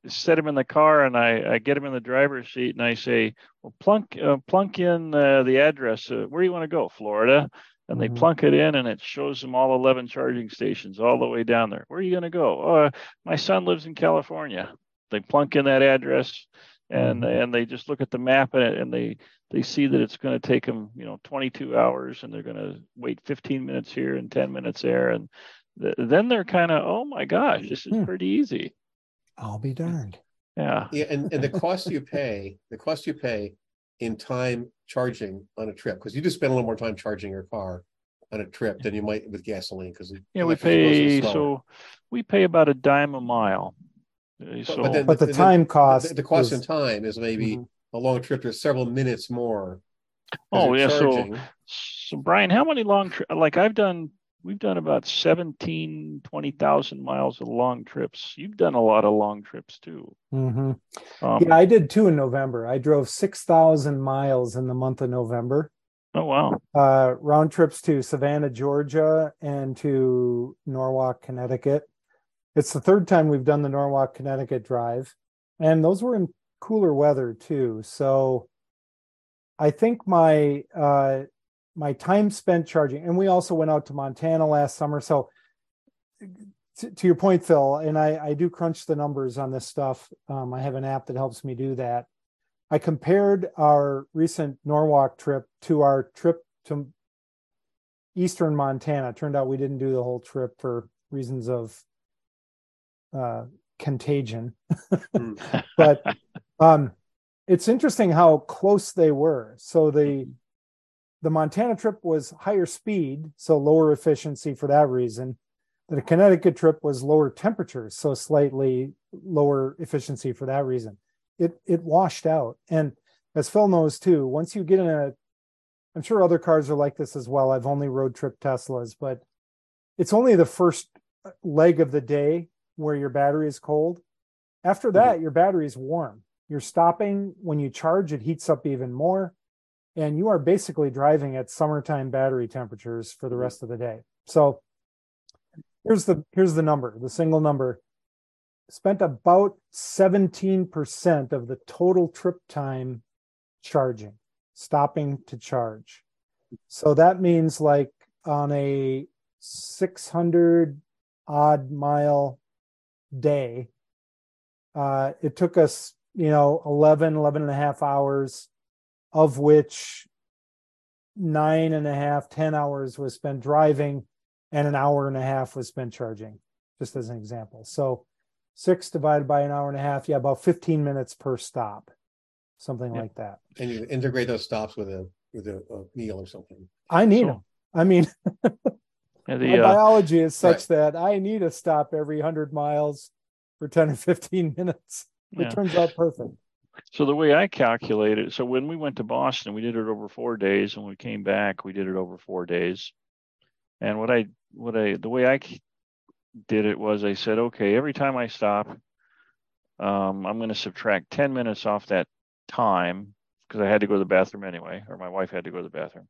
set him in the car and I, I get him in the driver's seat and I say, well, plunk, uh, plunk in uh, the address. Uh, where do you want to go? Florida. And they Mhm. plunk it in and it shows them all 11 charging stations all the way down there. Where are you going to go? Uh, my son lives in California. They plunk in that address and Mhm. and they just look at the map and, and they they see that it's going to take them, you know, 22 hours and they're going to wait 15 minutes here and 10 minutes there. And th- then they're kind of, oh my gosh, this is Hmm. pretty easy. I'll be darned. Yeah. Yeah, and, and the cost you pay, the cost you pay in time charging on a trip, because you just spend a little more time charging your car on a trip than you might with gasoline, because Yeah, we pay, so we pay about a dime a mile. Uh, So, then- But the the- time cost. The, the cost in time is maybe Mhm. A long trip. There's several minutes more Oh, yeah, so- charging. so Brian, how many long, tri- like I've done, we've done about 17, 20,000 miles of long trips. You've done a lot of long trips too. Mhm. Um, Yeah, I did two in November. I drove 6,000 miles in the month of November. Oh, wow. Uh, round trips to Savannah, Georgia, and to Norwalk, Connecticut. It's the third time we've done the Norwalk, Connecticut drive, and those were in cooler weather too. So I think my uh, my time spent charging, and we also went out to Montana last summer. So to, to your point, Phil, and I, I do crunch the numbers on this stuff. Um, I have an app that helps me do that. I compared our recent Norwalk trip to our trip to eastern Montana. Turned out we didn't do the whole trip for reasons of uh, contagion. Hmm. but um, it's interesting how close they were. So the the Montana trip was higher speed, so lower efficiency for that reason. The Connecticut trip was lower temperatures, so slightly lower efficiency for that reason. It it washed out. And as Phil knows too, once you get in a I'm sure other cars are like this as well. I've only road trip Teslas, but it's only the first leg of the day where your battery is cold. After that, your battery is warm. You're stopping when you charge, it heats up even more. And you are basically driving at summertime battery temperatures for the mm-hmm. rest of the day. So here's the here's the number, the single number. Spent about 17% of the total trip time charging, stopping to charge. So that means like on a 600 odd mile day, uh, it took us, you know, 11, 11 and a half hours, of which nine and a half, 10 hours was spent driving and an hour and a half was spent charging, just as an example. So six divided by an hour and a half, yeah, about 15 minutes per stop, something Yeah. like that. And you integrate those stops with a with a, a meal or something. I need them. I mean, yeah, my uh, biology is such that I need a stop every 100 miles for 10 or 15 minutes. It yeah. turns out perfect. So the way I calculate it, so when we went to Boston, we did it over four days. And when we came back, we did it over four days. And what I, what I, the way I did it was I said, okay, every time I stop, um, I'm going to subtract 10 minutes off that time because I had to go to the bathroom anyway, or my wife had to go to the bathroom.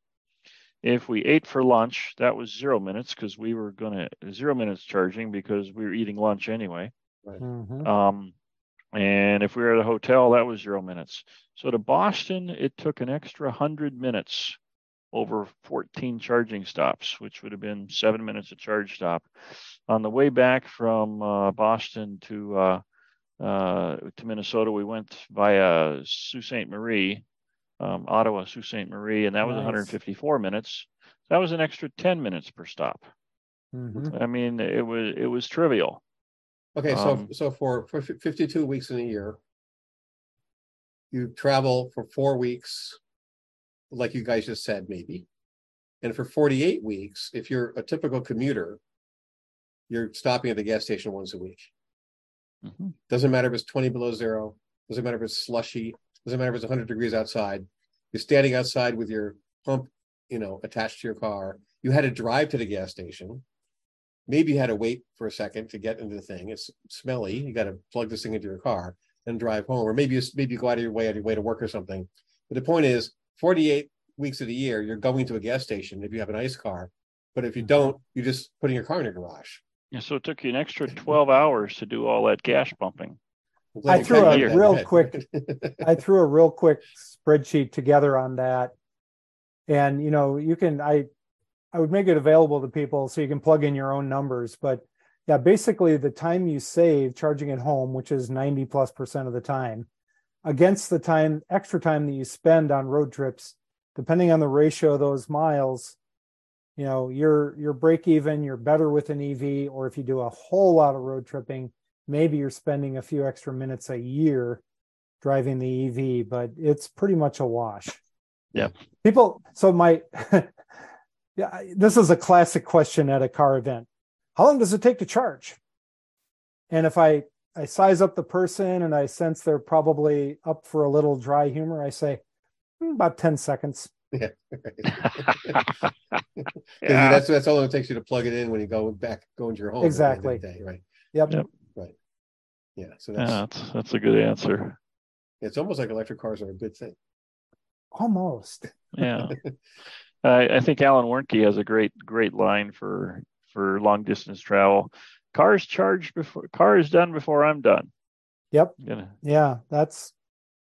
If we ate for lunch, that was zero minutes because we were going to zero minutes charging because we were eating lunch anyway. Mhm. Um, and if we were at a hotel, that was zero minutes. So to Boston, it took an extra hundred minutes over 14 charging stops, which would have been seven minutes a charge stop. On the way back from uh, Boston to uh, uh, to Minnesota, we went via Sault Ste. Marie, um, Ottawa, Sault Ste. Marie, and that was Nice. 154 minutes. That was an extra 10 minutes per stop. Mhm. I mean, it was it was trivial. Okay, so Um, so for for 52 weeks in a year, you travel for four weeks, like you guys just said, maybe. And for 48 weeks, if you're a typical commuter, you're stopping at the gas station once a week. Mhm. Doesn't matter if it's 20 below zero, doesn't matter if it's slushy, doesn't matter if it's 100 degrees outside. You're standing outside with your pump, you know, attached to your car. You had to drive to the gas station. Maybe you had to wait for a second to get into the thing. It's smelly. You got to plug this thing into your car and drive home, or maybe you maybe you go out of your way of your way to work or something. But the point is, 48 weeks of the year, you're going to a gas station if you have an ICE car. But if you don't, you're just putting your car in your garage. Yeah, so it took you an extra 12 hours to do all that gas pumping. I threw a that. real quick- I threw a real quick spreadsheet together on that. And you know, you can I I would make it available to people so you can plug in your own numbers, but yeah, basically the time you save charging at home, which is 90 plus percent of the time, against the time, extra time that you spend on road trips, depending on the ratio of those miles, you know, you're you're break even, you're better with an EV, or if you do a whole lot of road tripping, maybe you're spending a few extra minutes a year driving the EV, but it's pretty much a wash. Yeah. People, so my, yeah, this is a classic question at a car event. How long does it take to charge? And if I I size up the person and I sense they're probably up for a little dry humor, I say "Hmm, about 10 seconds. Yeah. yeah. That's that's all it takes you to plug it in when you go back go into your home. at the end of the Exactly. day, right. Yep. Yep. Yeah. So Yeah, that's that's that's a good answer. it's almost like electric cars are a good thing. Almost. Yeah. I, I think Alan Wernke has a great great line for for long distance travel. Cars charged before car is done before I'm done. Yep. Gonna, Yeah. That's,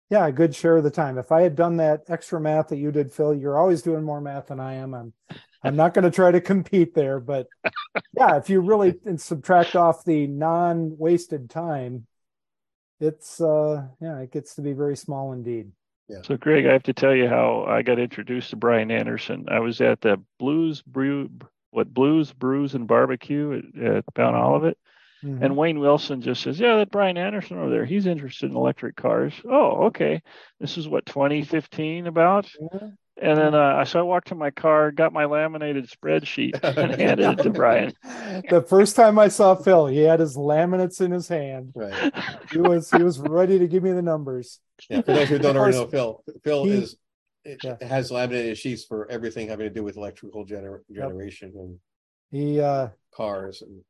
yeah, a good share of the time. If I had done that extra math that you did, Phil, you're always doing more math than I am. I'm, I'm not going to try to compete there, but yeah, if you really subtract off the non wasted time, it's, uh, yeah, it gets to be very small indeed. Yeah. So, Greg, I have to tell you how I got introduced to Brian Anderson. I was at the Blues Brew, what Blues Brews and Barbecue at, at Mount Olivet, Mhm. and Wayne Wilson just says, "Yeah, that Brian Anderson over there, he's interested in electric cars." Oh, okay. This is what 2015 about, Yeah. And then uh, so I walked to my car, got my laminated spreadsheet, and handed it to Brian. the first time I saw Phil, he had his laminates in his hand. Right. He was he was ready to give me the numbers. Yeah. For those who don't already know Phil, Phil he- is Yeah. has laminated sheets for everything having to do with electrical gener- Yep. generation and He uh cars and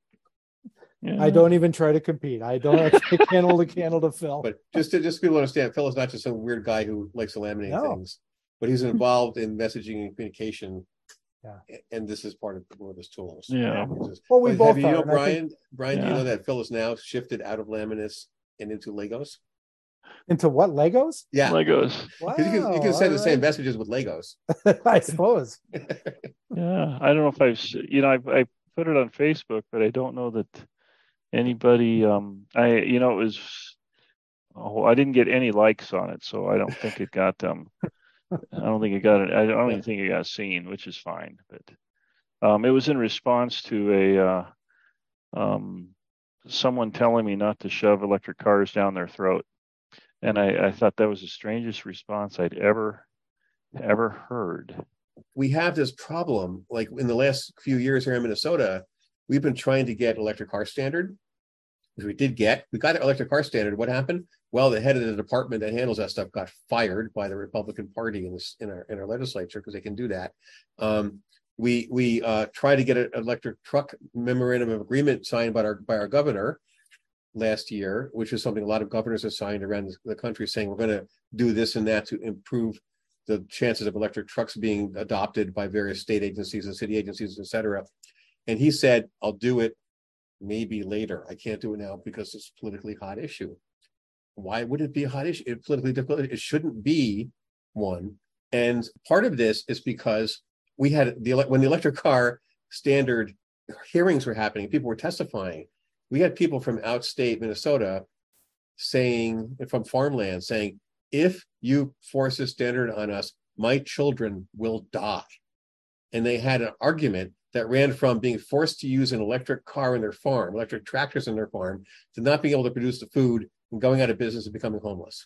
Yeah. I don't even try to compete. I don't I can't hold a candle to Phil. But just to just people understand, Phil is not just some weird guy who likes to laminate No. things, but he's involved in messaging and communication. Yeah. And this is part of one of his tools. Yeah. Well, we But both have you are, know Brian? think- Brian, do you know that Phil is now shifted out of laminates and into Legos? into what Legos? Yeah, Legos. Wow, 'Cause you can you can send the same messages with Legos. I suppose. Yeah, I don't know if I've you know I I put it on Facebook, but I don't know that anybody. Um, I you know it was. Oh, I didn't get any likes on it, so I don't think it got um. I don't think it got it. I don't even think it got seen, which is fine. But um, it was in response to a uh, um, someone telling me not to shove electric cars down their throat, and I, I thought that was the strangest response I'd ever ever heard. we have this problem like in the last few years here in minnesota we've been trying to get electric car standard which we did get we got the electric car standard what happened well the head of the department that handles that stuff got fired by the republican party in this in our in our legislature because they can do that um, we we uh tried to get an electric truck memorandum of agreement signed by our by our governor last year which is something a lot of governors have signed around the- country saying we're going to do this and that to improve the chances of electric trucks being adopted by various state agencies and city agencies, et cetera. And he said, I'll do it maybe later. I can't do it now because it's a politically hot issue. Why would it be a hot issue? It's politically difficult. It shouldn't be one. And part of this is because we had the when the electric car standard hearings were happening, people were testifying. We had people from outstate Minnesota saying from farmland saying, if you force a standard on us, my children will die. And they had an argument that ran from being forced to use an electric car in their farm, electric tractors in their farm, to not being able to produce the food and going out of business and becoming homeless.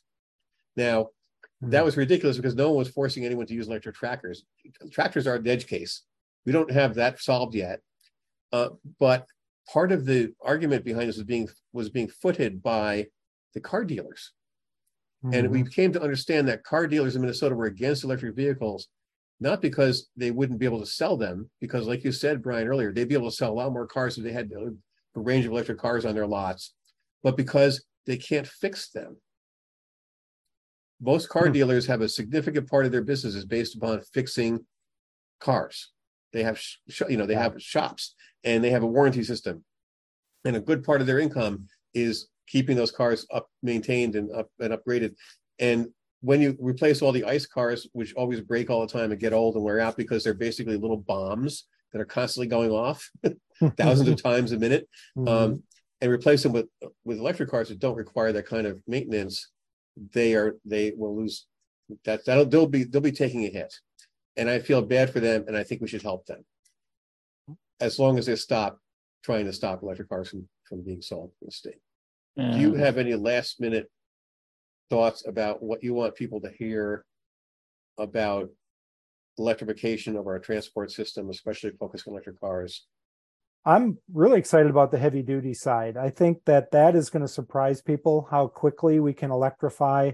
Now, that was ridiculous because no one was forcing anyone to use electric tractors. Tractors are the edge case. We don't have that solved yet. Uh, but part of the argument behind this was being was being footed by the car dealers. And we came to understand that car dealers in Minnesota were against electric vehicles, not because they wouldn't be able to sell them, because like you said, Brian, earlier, they'd be able to sell a lot more cars if they had a range of electric cars on their lots, but because they can't fix them. Most car Hmm. dealers have a significant part of their business is based upon fixing cars. They have, sh- you know, they have shops and they have a warranty system. And a good part of their income is keeping those cars up, maintained and up and upgraded. And when you replace all the ICE cars, which always break all the time and get old and wear out because they're basically little bombs that are constantly going off thousands of times a minute, Mhm. um, and replace them with with electric cars that don't require that kind of maintenance, they are they will lose that that'll they'll be they'll be taking a hit. And I feel bad for them and I think we should help them. As long as they stop trying to stop electric cars from, from being sold in the state. Do you have any last minute thoughts about what you want people to hear about electrification of our transport system, especially focused on electric cars? I'm really excited about the heavy duty side. I think that that is going to surprise people how quickly we can electrify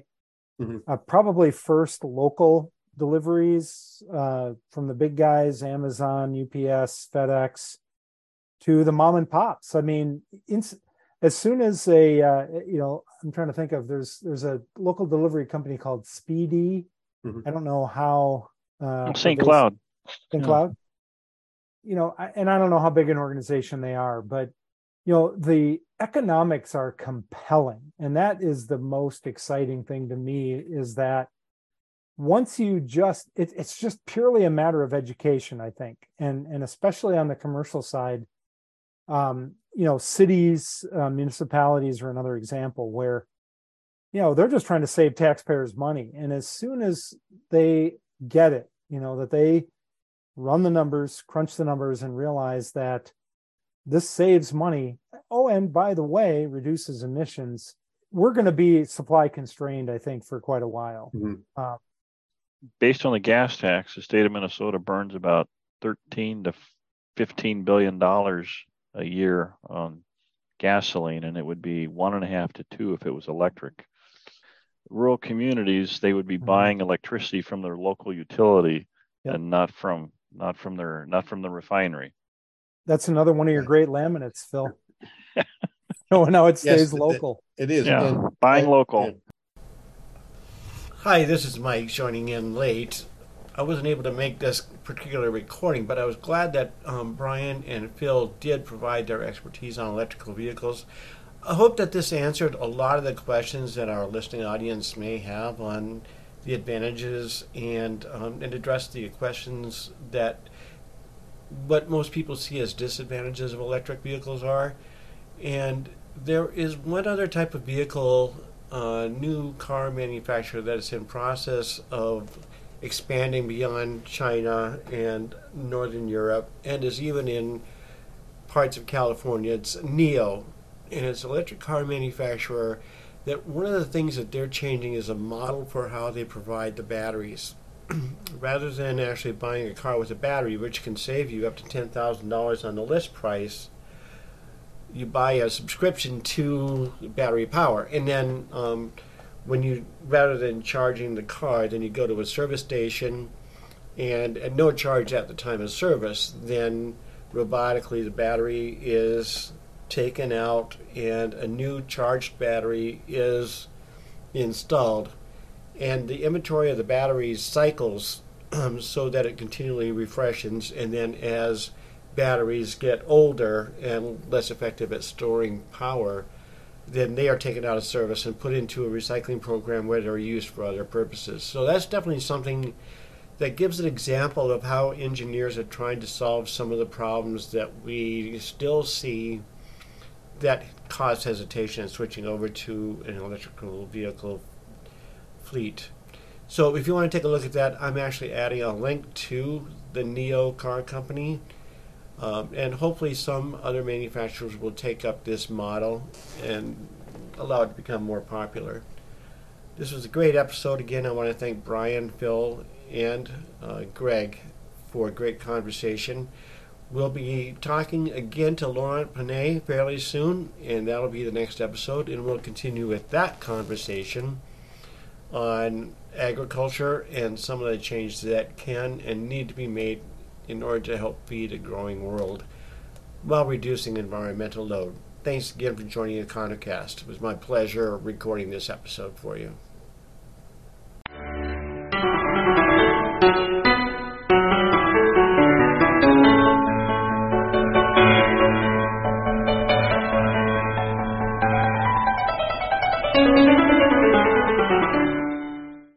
Mhm. uh, probably first local deliveries uh, from the big guys, Amazon, UPS, FedEx, to the mom and pops. I mean, ins- as soon as a uh, you know, I'm trying to think of there's there's a local delivery company called Speedy. Mhm. I don't know how uh, St. pervasive- Cloud. St. Yeah. Cloud. You know, and I don't know how big an organization they are, but you know, the economics are compelling, and that is the most exciting thing to me. Is that once you just, it, it's just purely a matter of education, I think, and and especially on the commercial side, um, you know, cities, uh, municipalities are another example where, you know, they're just trying to save taxpayers money, and as soon as they get it, you know, that they run the numbers, crunch the numbers, and realize that this saves money. Oh, and by the way, reduces emissions. We're going to be supply constrained, I think, for quite a while. Mhm. Uh, Based on the gas tax, the state of Minnesota burns about 13 to 15 billion dollars a year on gasoline, and it would be one and a half to two if it was electric. Rural communities, they would be Mhm. buying electricity from their local utility Yep. and not from not from their not from the refinery. that's another one of your great laminates, Phil. no, now it stays the- the- local. It is. Yeah, and buying I- local. yeah. Hi, this is Mike joining in late. I wasn't able to make this particular recording, but I was glad that um, Brian and Phil did provide their expertise on electrical vehicles. I hope that this answered a lot of the questions that our listening audience may have on the advantages and um, and addressed the questions that what most people see as disadvantages of electric vehicles are. And there is one other type of vehicle, uh, new car manufacturer that is in process of expanding beyond China and Northern Europe, and is even in parts of California. It's NIO, and it's an electric car manufacturer. That one of the things that they're changing is a model for how they provide the batteries. Rather than actually buying a car with a battery, which can save you up to ten thousand dollars on the list price, you buy a subscription to battery power, and then um, when you rather than charging the car, then you go to a service station, and at no charge at the time of service, then robotically the battery is taken out and a new charged battery is installed, and the inventory of the batteries cycles um, so that it continually refreshes, and then as batteries get older and less effective at storing power, then they are taken out of service and put into a recycling program where they're used for other purposes. So that's definitely something that gives an example of how engineers are trying to solve some of the problems that we still see that cause hesitation in switching over to an electrical vehicle fleet. So if you want to take a look at that, I'm actually adding a link to the NIO car company. Um, and hopefully some other manufacturers will take up this model and allow it to become more popular. This was a great episode. Again, I want to thank Brian, Phil, and uh, Greg for a great conversation. We'll be talking again to Laurent Panay fairly soon, and that'll be the next episode, and we'll continue with that conversation on agriculture and some of the changes that can and need to be made in order to help feed a growing world while reducing environmental load. Thanks again for joining the Conocast. It was my pleasure recording this episode for you.